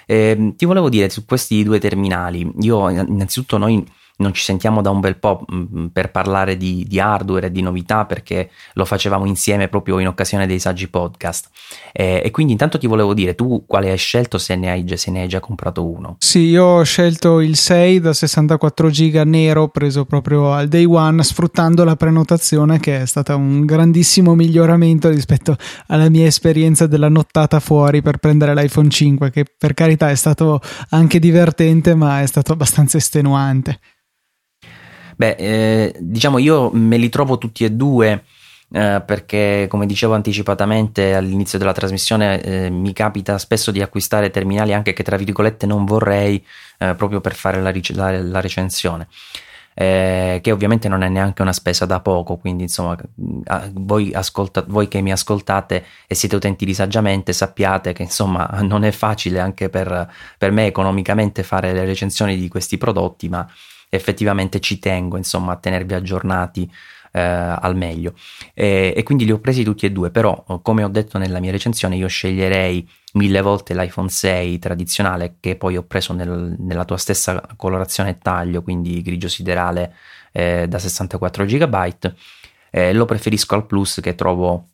Eh, ti volevo dire su questi due terminali, io innanzitutto noi non ci sentiamo da un bel po' mm, mm, per parlare di, di, hardware e di novità perché lo facevamo insieme proprio in occasione dei saggi podcast. Eh, e quindi intanto ti volevo dire, tu quale hai scelto se ne hai, se ne hai già comprato uno? Sì, io ho scelto il 6 da 64 giga nero preso proprio al day one sfruttando la prenotazione che è stata un grandissimo miglioramento rispetto alla mia esperienza della nottata fuori per prendere l'iPhone 5 che per carità è stato anche divertente ma è stato abbastanza estenuante. Beh, eh, diciamo io me li trovo tutti e due. Eh, perché come dicevo anticipatamente all'inizio della trasmissione eh, mi capita spesso di acquistare terminali anche che tra virgolette non vorrei eh, proprio per fare la, la, la recensione eh, che ovviamente non è neanche una spesa da poco quindi insomma voi, ascolta, voi che mi ascoltate e siete utenti di saggiamente sappiate che insomma non è facile anche per, per me economicamente fare le recensioni di questi prodotti ma effettivamente ci tengo insomma a tenervi aggiornati eh, al meglio. E, e, quindi li ho presi tutti e due però come ho detto nella mia recensione io sceglierei mille volte l'iPhone 6 tradizionale che poi ho preso nel, nella tua stessa colorazione e taglio quindi grigio siderale eh, da 64 GB eh, lo preferisco al Plus che trovo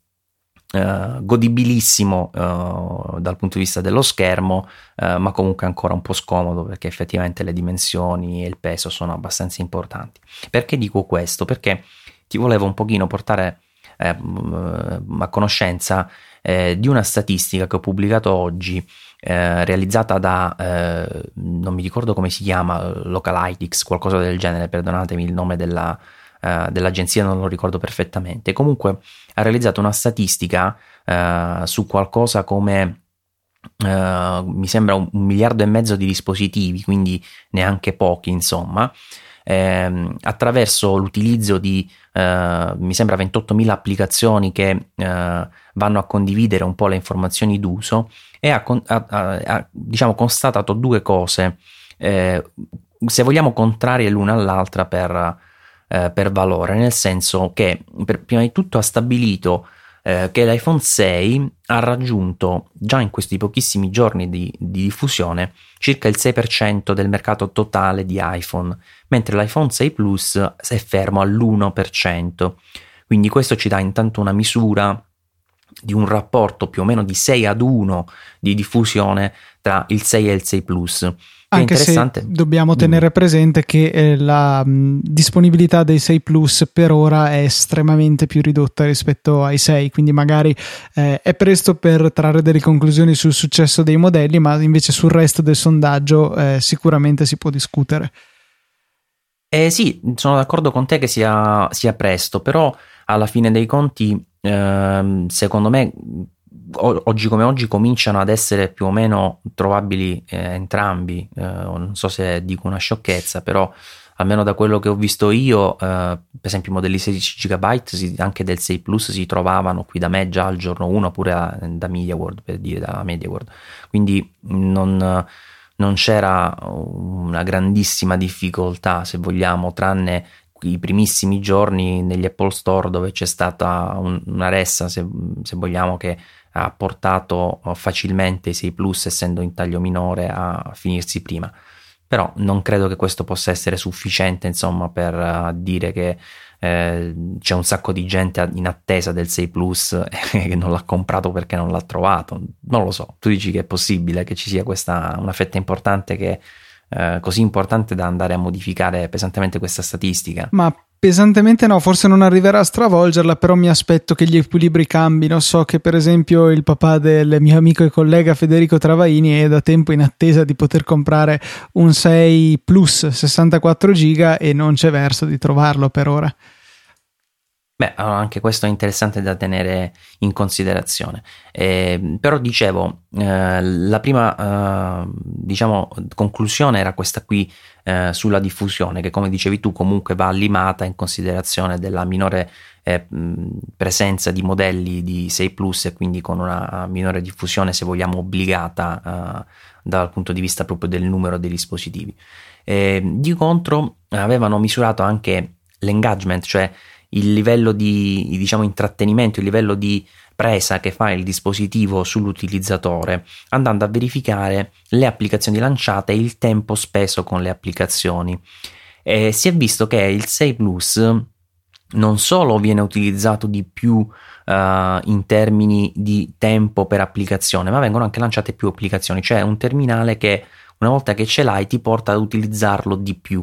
Uh, godibilissimo uh, dal punto di vista dello schermo, uh, ma comunque ancora un po' scomodo perché effettivamente le dimensioni e il peso sono abbastanza importanti. Perché dico questo? Perché ti volevo un pochino portare eh, a conoscenza eh, di una statistica che ho pubblicato oggi, eh, realizzata da, non mi ricordo come si chiama, Localytics, qualcosa del genere, perdonatemi il nome della, dell'agenzia, non lo ricordo perfettamente. Comunque ha realizzato una statistica uh, su qualcosa come Uh, mi sembra un, un, miliardo e mezzo di dispositivi, quindi neanche pochi, insomma, ehm, attraverso l'utilizzo di uh, mi sembra 28.000 applicazioni che uh, vanno a condividere un po' le informazioni d'uso e ha, ha, ha diciamo, constatato due cose, eh, se vogliamo contrarie l'una all'altra per eh, per valore, nel senso che per, prima di tutto ha stabilito eh, che l'iPhone 6 ha raggiunto già in questi pochissimi giorni di, di, diffusione circa il 6% del mercato totale di iPhone, mentre l'iPhone 6 Plus è fermo all'1%. Quindi questo ci dà intanto una misura di un rapporto più o meno di 6 ad 1 di diffusione tra il 6 e il 6 Plus. Anche se dobbiamo tenere presente che eh, la mh, disponibilità dei 6 Plus per ora è estremamente più ridotta rispetto ai 6, quindi magari eh, è presto per trarre delle conclusioni sul successo dei modelli, ma invece sul resto del sondaggio eh, sicuramente si può discutere. Eh sì, sono d'accordo con te che sia, sia presto, però alla fine dei conti, ehm, secondo me oggi come oggi cominciano ad essere più o meno trovabili eh, entrambi. Eh, non so se dico una sciocchezza, però almeno da quello che ho visto io, eh, per esempio i modelli 16 GB si, anche del 6 Plus si trovavano qui da me già al giorno 1 oppure a, da Media World, per dire da Media World. Quindi non, non c'era una grandissima difficoltà, se vogliamo, tranne i primissimi giorni negli Apple Store dove c'è stata un, una ressa, se, se vogliamo, che ha portato oh, facilmente i 6 Plus, essendo in taglio minore, a finirsi prima. Però non credo che questo possa essere sufficiente, insomma, per uh, dire che eh, c'è un sacco di gente in attesa del 6 Plus [LAUGHS] che non l'ha comprato perché non l'ha trovato. Non lo so. Tu dici che è possibile che ci sia questa una fetta importante che eh, così importante da andare a modificare pesantemente questa statistica. Ma pesantemente no, forse non arriverà a stravolgerla, però mi aspetto che gli equilibri cambino. So che per esempio il papà del mio amico e collega Federico Travaini è da tempo in attesa di poter comprare un 6 Plus 64 giga e non c'è verso di trovarlo per ora. Beh, anche questo è interessante da tenere in considerazione. Eh, però dicevo, eh, la prima eh, diciamo, conclusione era questa qui eh, sulla diffusione, che come dicevi tu comunque va limata in considerazione della minore eh, presenza di modelli di 6 Plus e quindi con una minore diffusione, se vogliamo, obbligata eh, dal punto di vista proprio del numero dei dispositivi. di contro avevano misurato anche l'engagement, cioè il livello di diciamo, intrattenimento, il livello di presa che fa il dispositivo sull'utilizzatore, andando a verificare le applicazioni lanciate e il tempo speso con le applicazioni. E si è visto che il 6 Plus non solo viene utilizzato di più uh, in termini di tempo per applicazione, ma vengono anche lanciate più applicazioni, cioè un terminale che una volta che ce l'hai ti porta ad utilizzarlo di più.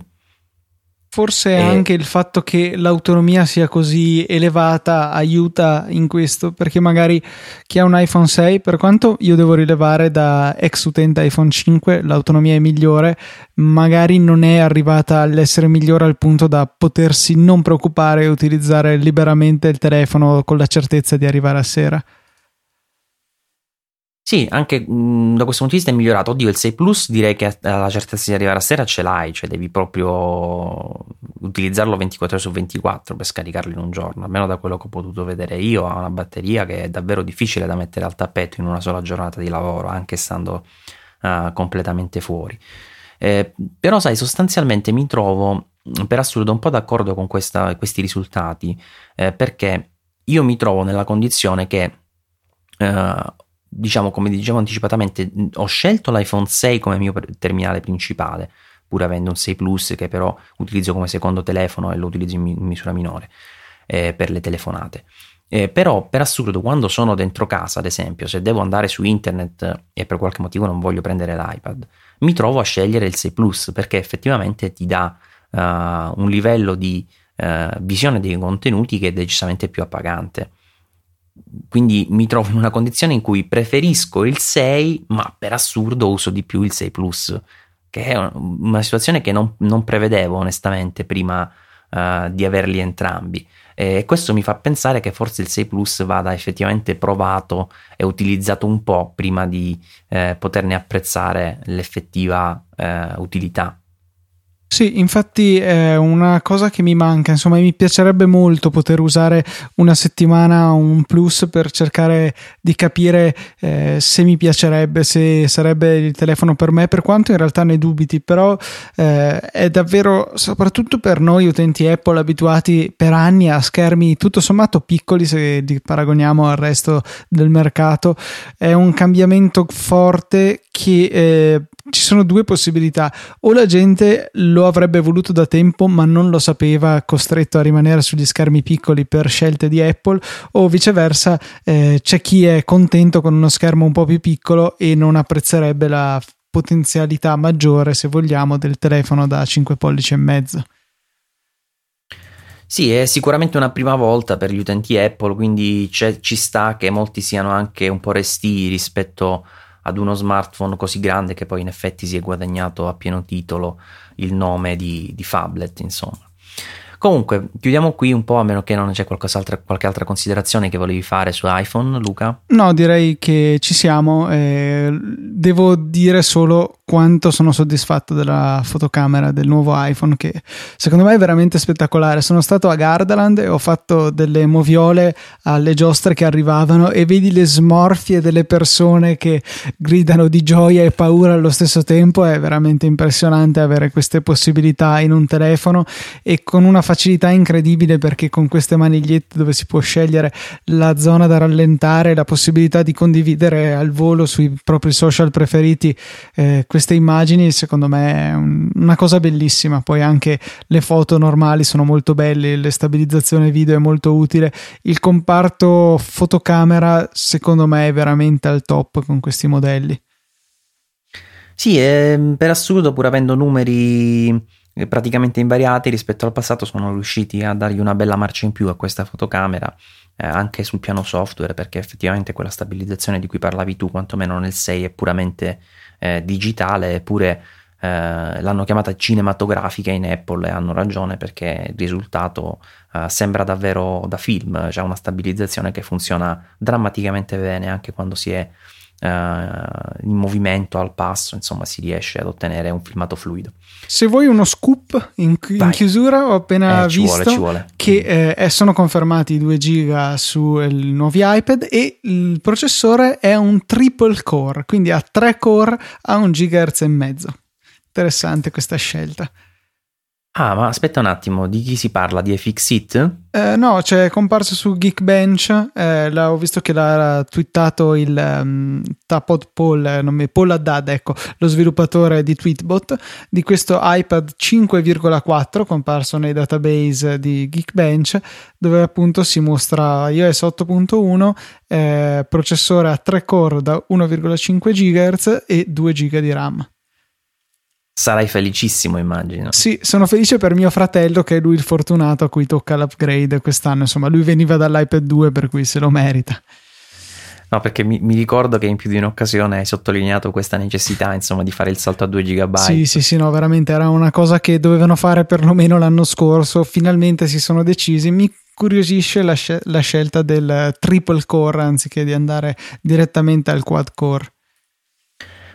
Forse e... anche il fatto che l'autonomia sia così elevata aiuta in questo, perché magari chi ha un iPhone 6, per quanto io devo rilevare da ex utente iPhone 5, l'autonomia è migliore, magari non è arrivata all'essere migliore al punto da potersi non preoccupare e utilizzare liberamente il telefono con la certezza di arrivare a sera. Sì, anche mh, mm, da questo punto di vista è migliorato. Oddio, il 6 Plus direi che la certezza di arrivare a sera ce l'hai, cioè devi proprio utilizzarlo 24 ore su 24 per scaricarlo in un giorno. Almeno da quello che ho potuto vedere io, ha una batteria che è davvero difficile da mettere al tappeto in una sola giornata di lavoro, anche stando uh, completamente fuori. Eh, però, sai, sostanzialmente mi trovo per assurdo un po' d'accordo con questa, questi risultati, eh, perché io mi trovo nella condizione che. Uh, diciamo come dicevo anticipatamente, ho scelto l'iPhone 6 come mio terminale principale, pur avendo un 6 Plus che però utilizzo come secondo telefono e lo utilizzo in, misura minore eh, per le telefonate. Eh, però per assurdo quando sono dentro casa ad esempio se devo andare su internet e per qualche motivo non voglio prendere l'iPad mi trovo a scegliere il 6 Plus perché effettivamente ti dà uh, un livello di uh, visione dei contenuti che è decisamente più appagante quindi mi trovo in una condizione in cui preferisco il 6, ma per assurdo uso di più il 6 Plus, che è una situazione che non, non prevedevo onestamente prima uh, di averli entrambi. E questo mi fa pensare che forse il 6 Plus vada effettivamente provato e utilizzato un po' prima di eh, poterne apprezzare l'effettiva eh, utilità. Sì, infatti è una cosa che mi manca, insomma mi piacerebbe molto poter usare una settimana un plus per cercare di capire eh, se mi piacerebbe, se sarebbe il telefono per me, per quanto in realtà ne dubiti, però eh, è davvero, soprattutto per noi utenti Apple abituati per anni a schermi tutto sommato piccoli se li paragoniamo al resto del mercato, è un cambiamento forte che eh, ci sono due possibilità. O la gente lo avrebbe voluto da tempo, ma non lo sapeva, costretto a rimanere sugli schermi piccoli per scelte di Apple, o viceversa, eh, c'è chi è contento con uno schermo un po' più piccolo e non apprezzerebbe la potenzialità maggiore, se vogliamo, del telefono da 5 pollici e mezzo. Sì, è sicuramente una prima volta per gli utenti Apple, quindi ci sta che molti siano anche un po' resti rispetto a ad uno smartphone così grande che poi in effetti si è guadagnato a pieno titolo il nome di, di Fablet, insomma. Comunque, chiudiamo qui un po', a meno che non c'è qualche altra considerazione che volevi fare su iPhone, Luca? No, direi che ci siamo. Eh, devo dire solo quanto sono soddisfatto della fotocamera del nuovo iPhone che secondo me è veramente spettacolare. Sono stato a Gardaland e ho fatto delle moviole alle giostre che arrivavano e vedi le smorfie delle persone che gridano di gioia e paura allo stesso tempo. È veramente impressionante avere queste possibilità in un telefono e con una facilità incredibile perché con queste manigliette dove si può scegliere la zona da rallentare, la possibilità di condividere al volo sui propri social preferiti eh, queste immagini, secondo me è un, una cosa bellissima. Poi anche le foto normali sono molto belle, la stabilizzazione video è molto utile. Il comparto fotocamera, secondo me, è veramente al top con questi modelli. Sì, eh, per assurdo, pur avendo numeri praticamente invariati rispetto al passato sono riusciti a dargli una bella marcia in più a questa fotocamera eh, anche sul piano software perché effettivamente quella stabilizzazione di cui parlavi tu quantomeno nel 6 è puramente eh, digitale eppure eh, l'hanno chiamata cinematografica in Apple e hanno ragione perché il risultato eh, sembra davvero da film. C'è una stabilizzazione che funziona drammaticamente bene anche quando si è in movimento al passo, insomma si riesce ad ottenere un filmato fluido. Se vuoi uno scoop in, in chiusura, ho appena eh, visto vuole, vuole. che eh, sono confermati i 2 GB sui nuovi iPad e il processore è un triple core, quindi ha 3 core a 1 GHz e mezzo. Interessante questa scelta. Ah, ma aspetta un attimo, di chi si parla? Di FXIT? Eh, no, c'è comparso su Geekbench, eh, ho visto che l'ha twittato il um, Tapod Paul, eh, nome, Paul Haddad, ecco, lo sviluppatore di Tweetbot, di questo iPad 5,4 comparso nei database di Geekbench, dove appunto si mostra iOS 8.1, eh, processore a 3 core da 1,5 GHz e 2 GB di RAM. Sarai felicissimo, immagino. Sì, sono felice per mio fratello che è lui il fortunato a cui tocca l'upgrade quest'anno. Insomma, lui veniva dall'iPad 2 per cui se lo merita. No, perché mi, mi, ricordo che in più di un'occasione hai sottolineato questa necessità, insomma, di fare il salto a 2 GB. Sì, sì, sì, no, veramente era una cosa che dovevano fare perlomeno l'anno scorso. Finalmente si sono decisi. Mi curiosisce la, scel- la scelta del triple core anziché di andare direttamente al quad core.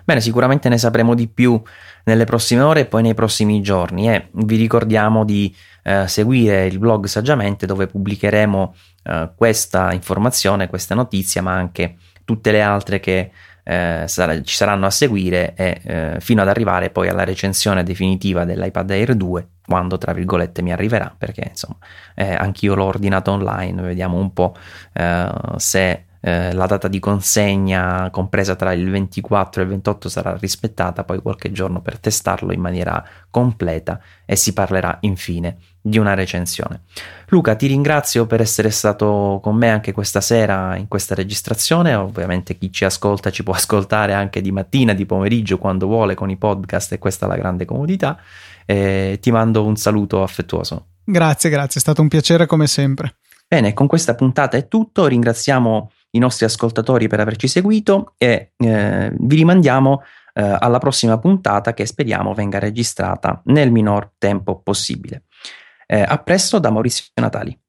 Bene, sicuramente ne sapremo di più nelle prossime ore e poi nei prossimi giorni. E vi ricordiamo di eh, seguire il blog Saggiamente dove pubblicheremo eh, questa informazione, questa notizia, ma anche tutte le altre che eh, sar- ci saranno a seguire e eh, fino ad arrivare poi alla recensione definitiva dell'iPad Air 2 quando tra virgolette mi arriverà perché insomma eh, anch'io l'ho ordinato online vediamo un po' eh, se eh, la data di consegna compresa tra il 24 e il 28 sarà rispettata, poi qualche giorno per testarlo in maniera completa e si parlerà infine di una recensione. Luca, ti ringrazio per essere stato con me anche questa sera in questa registrazione. Ovviamente chi ci ascolta ci può ascoltare anche di mattina, di pomeriggio, quando vuole con i podcast e questa è la grande comodità. E ti mando un saluto affettuoso. Grazie, grazie, è stato un piacere come sempre. Bene, con questa puntata è tutto. Ringraziamo i nostri ascoltatori per averci seguito e eh, vi rimandiamo eh, alla prossima puntata che speriamo venga registrata nel minor tempo possibile. Eh, a presto da Maurizio Natali.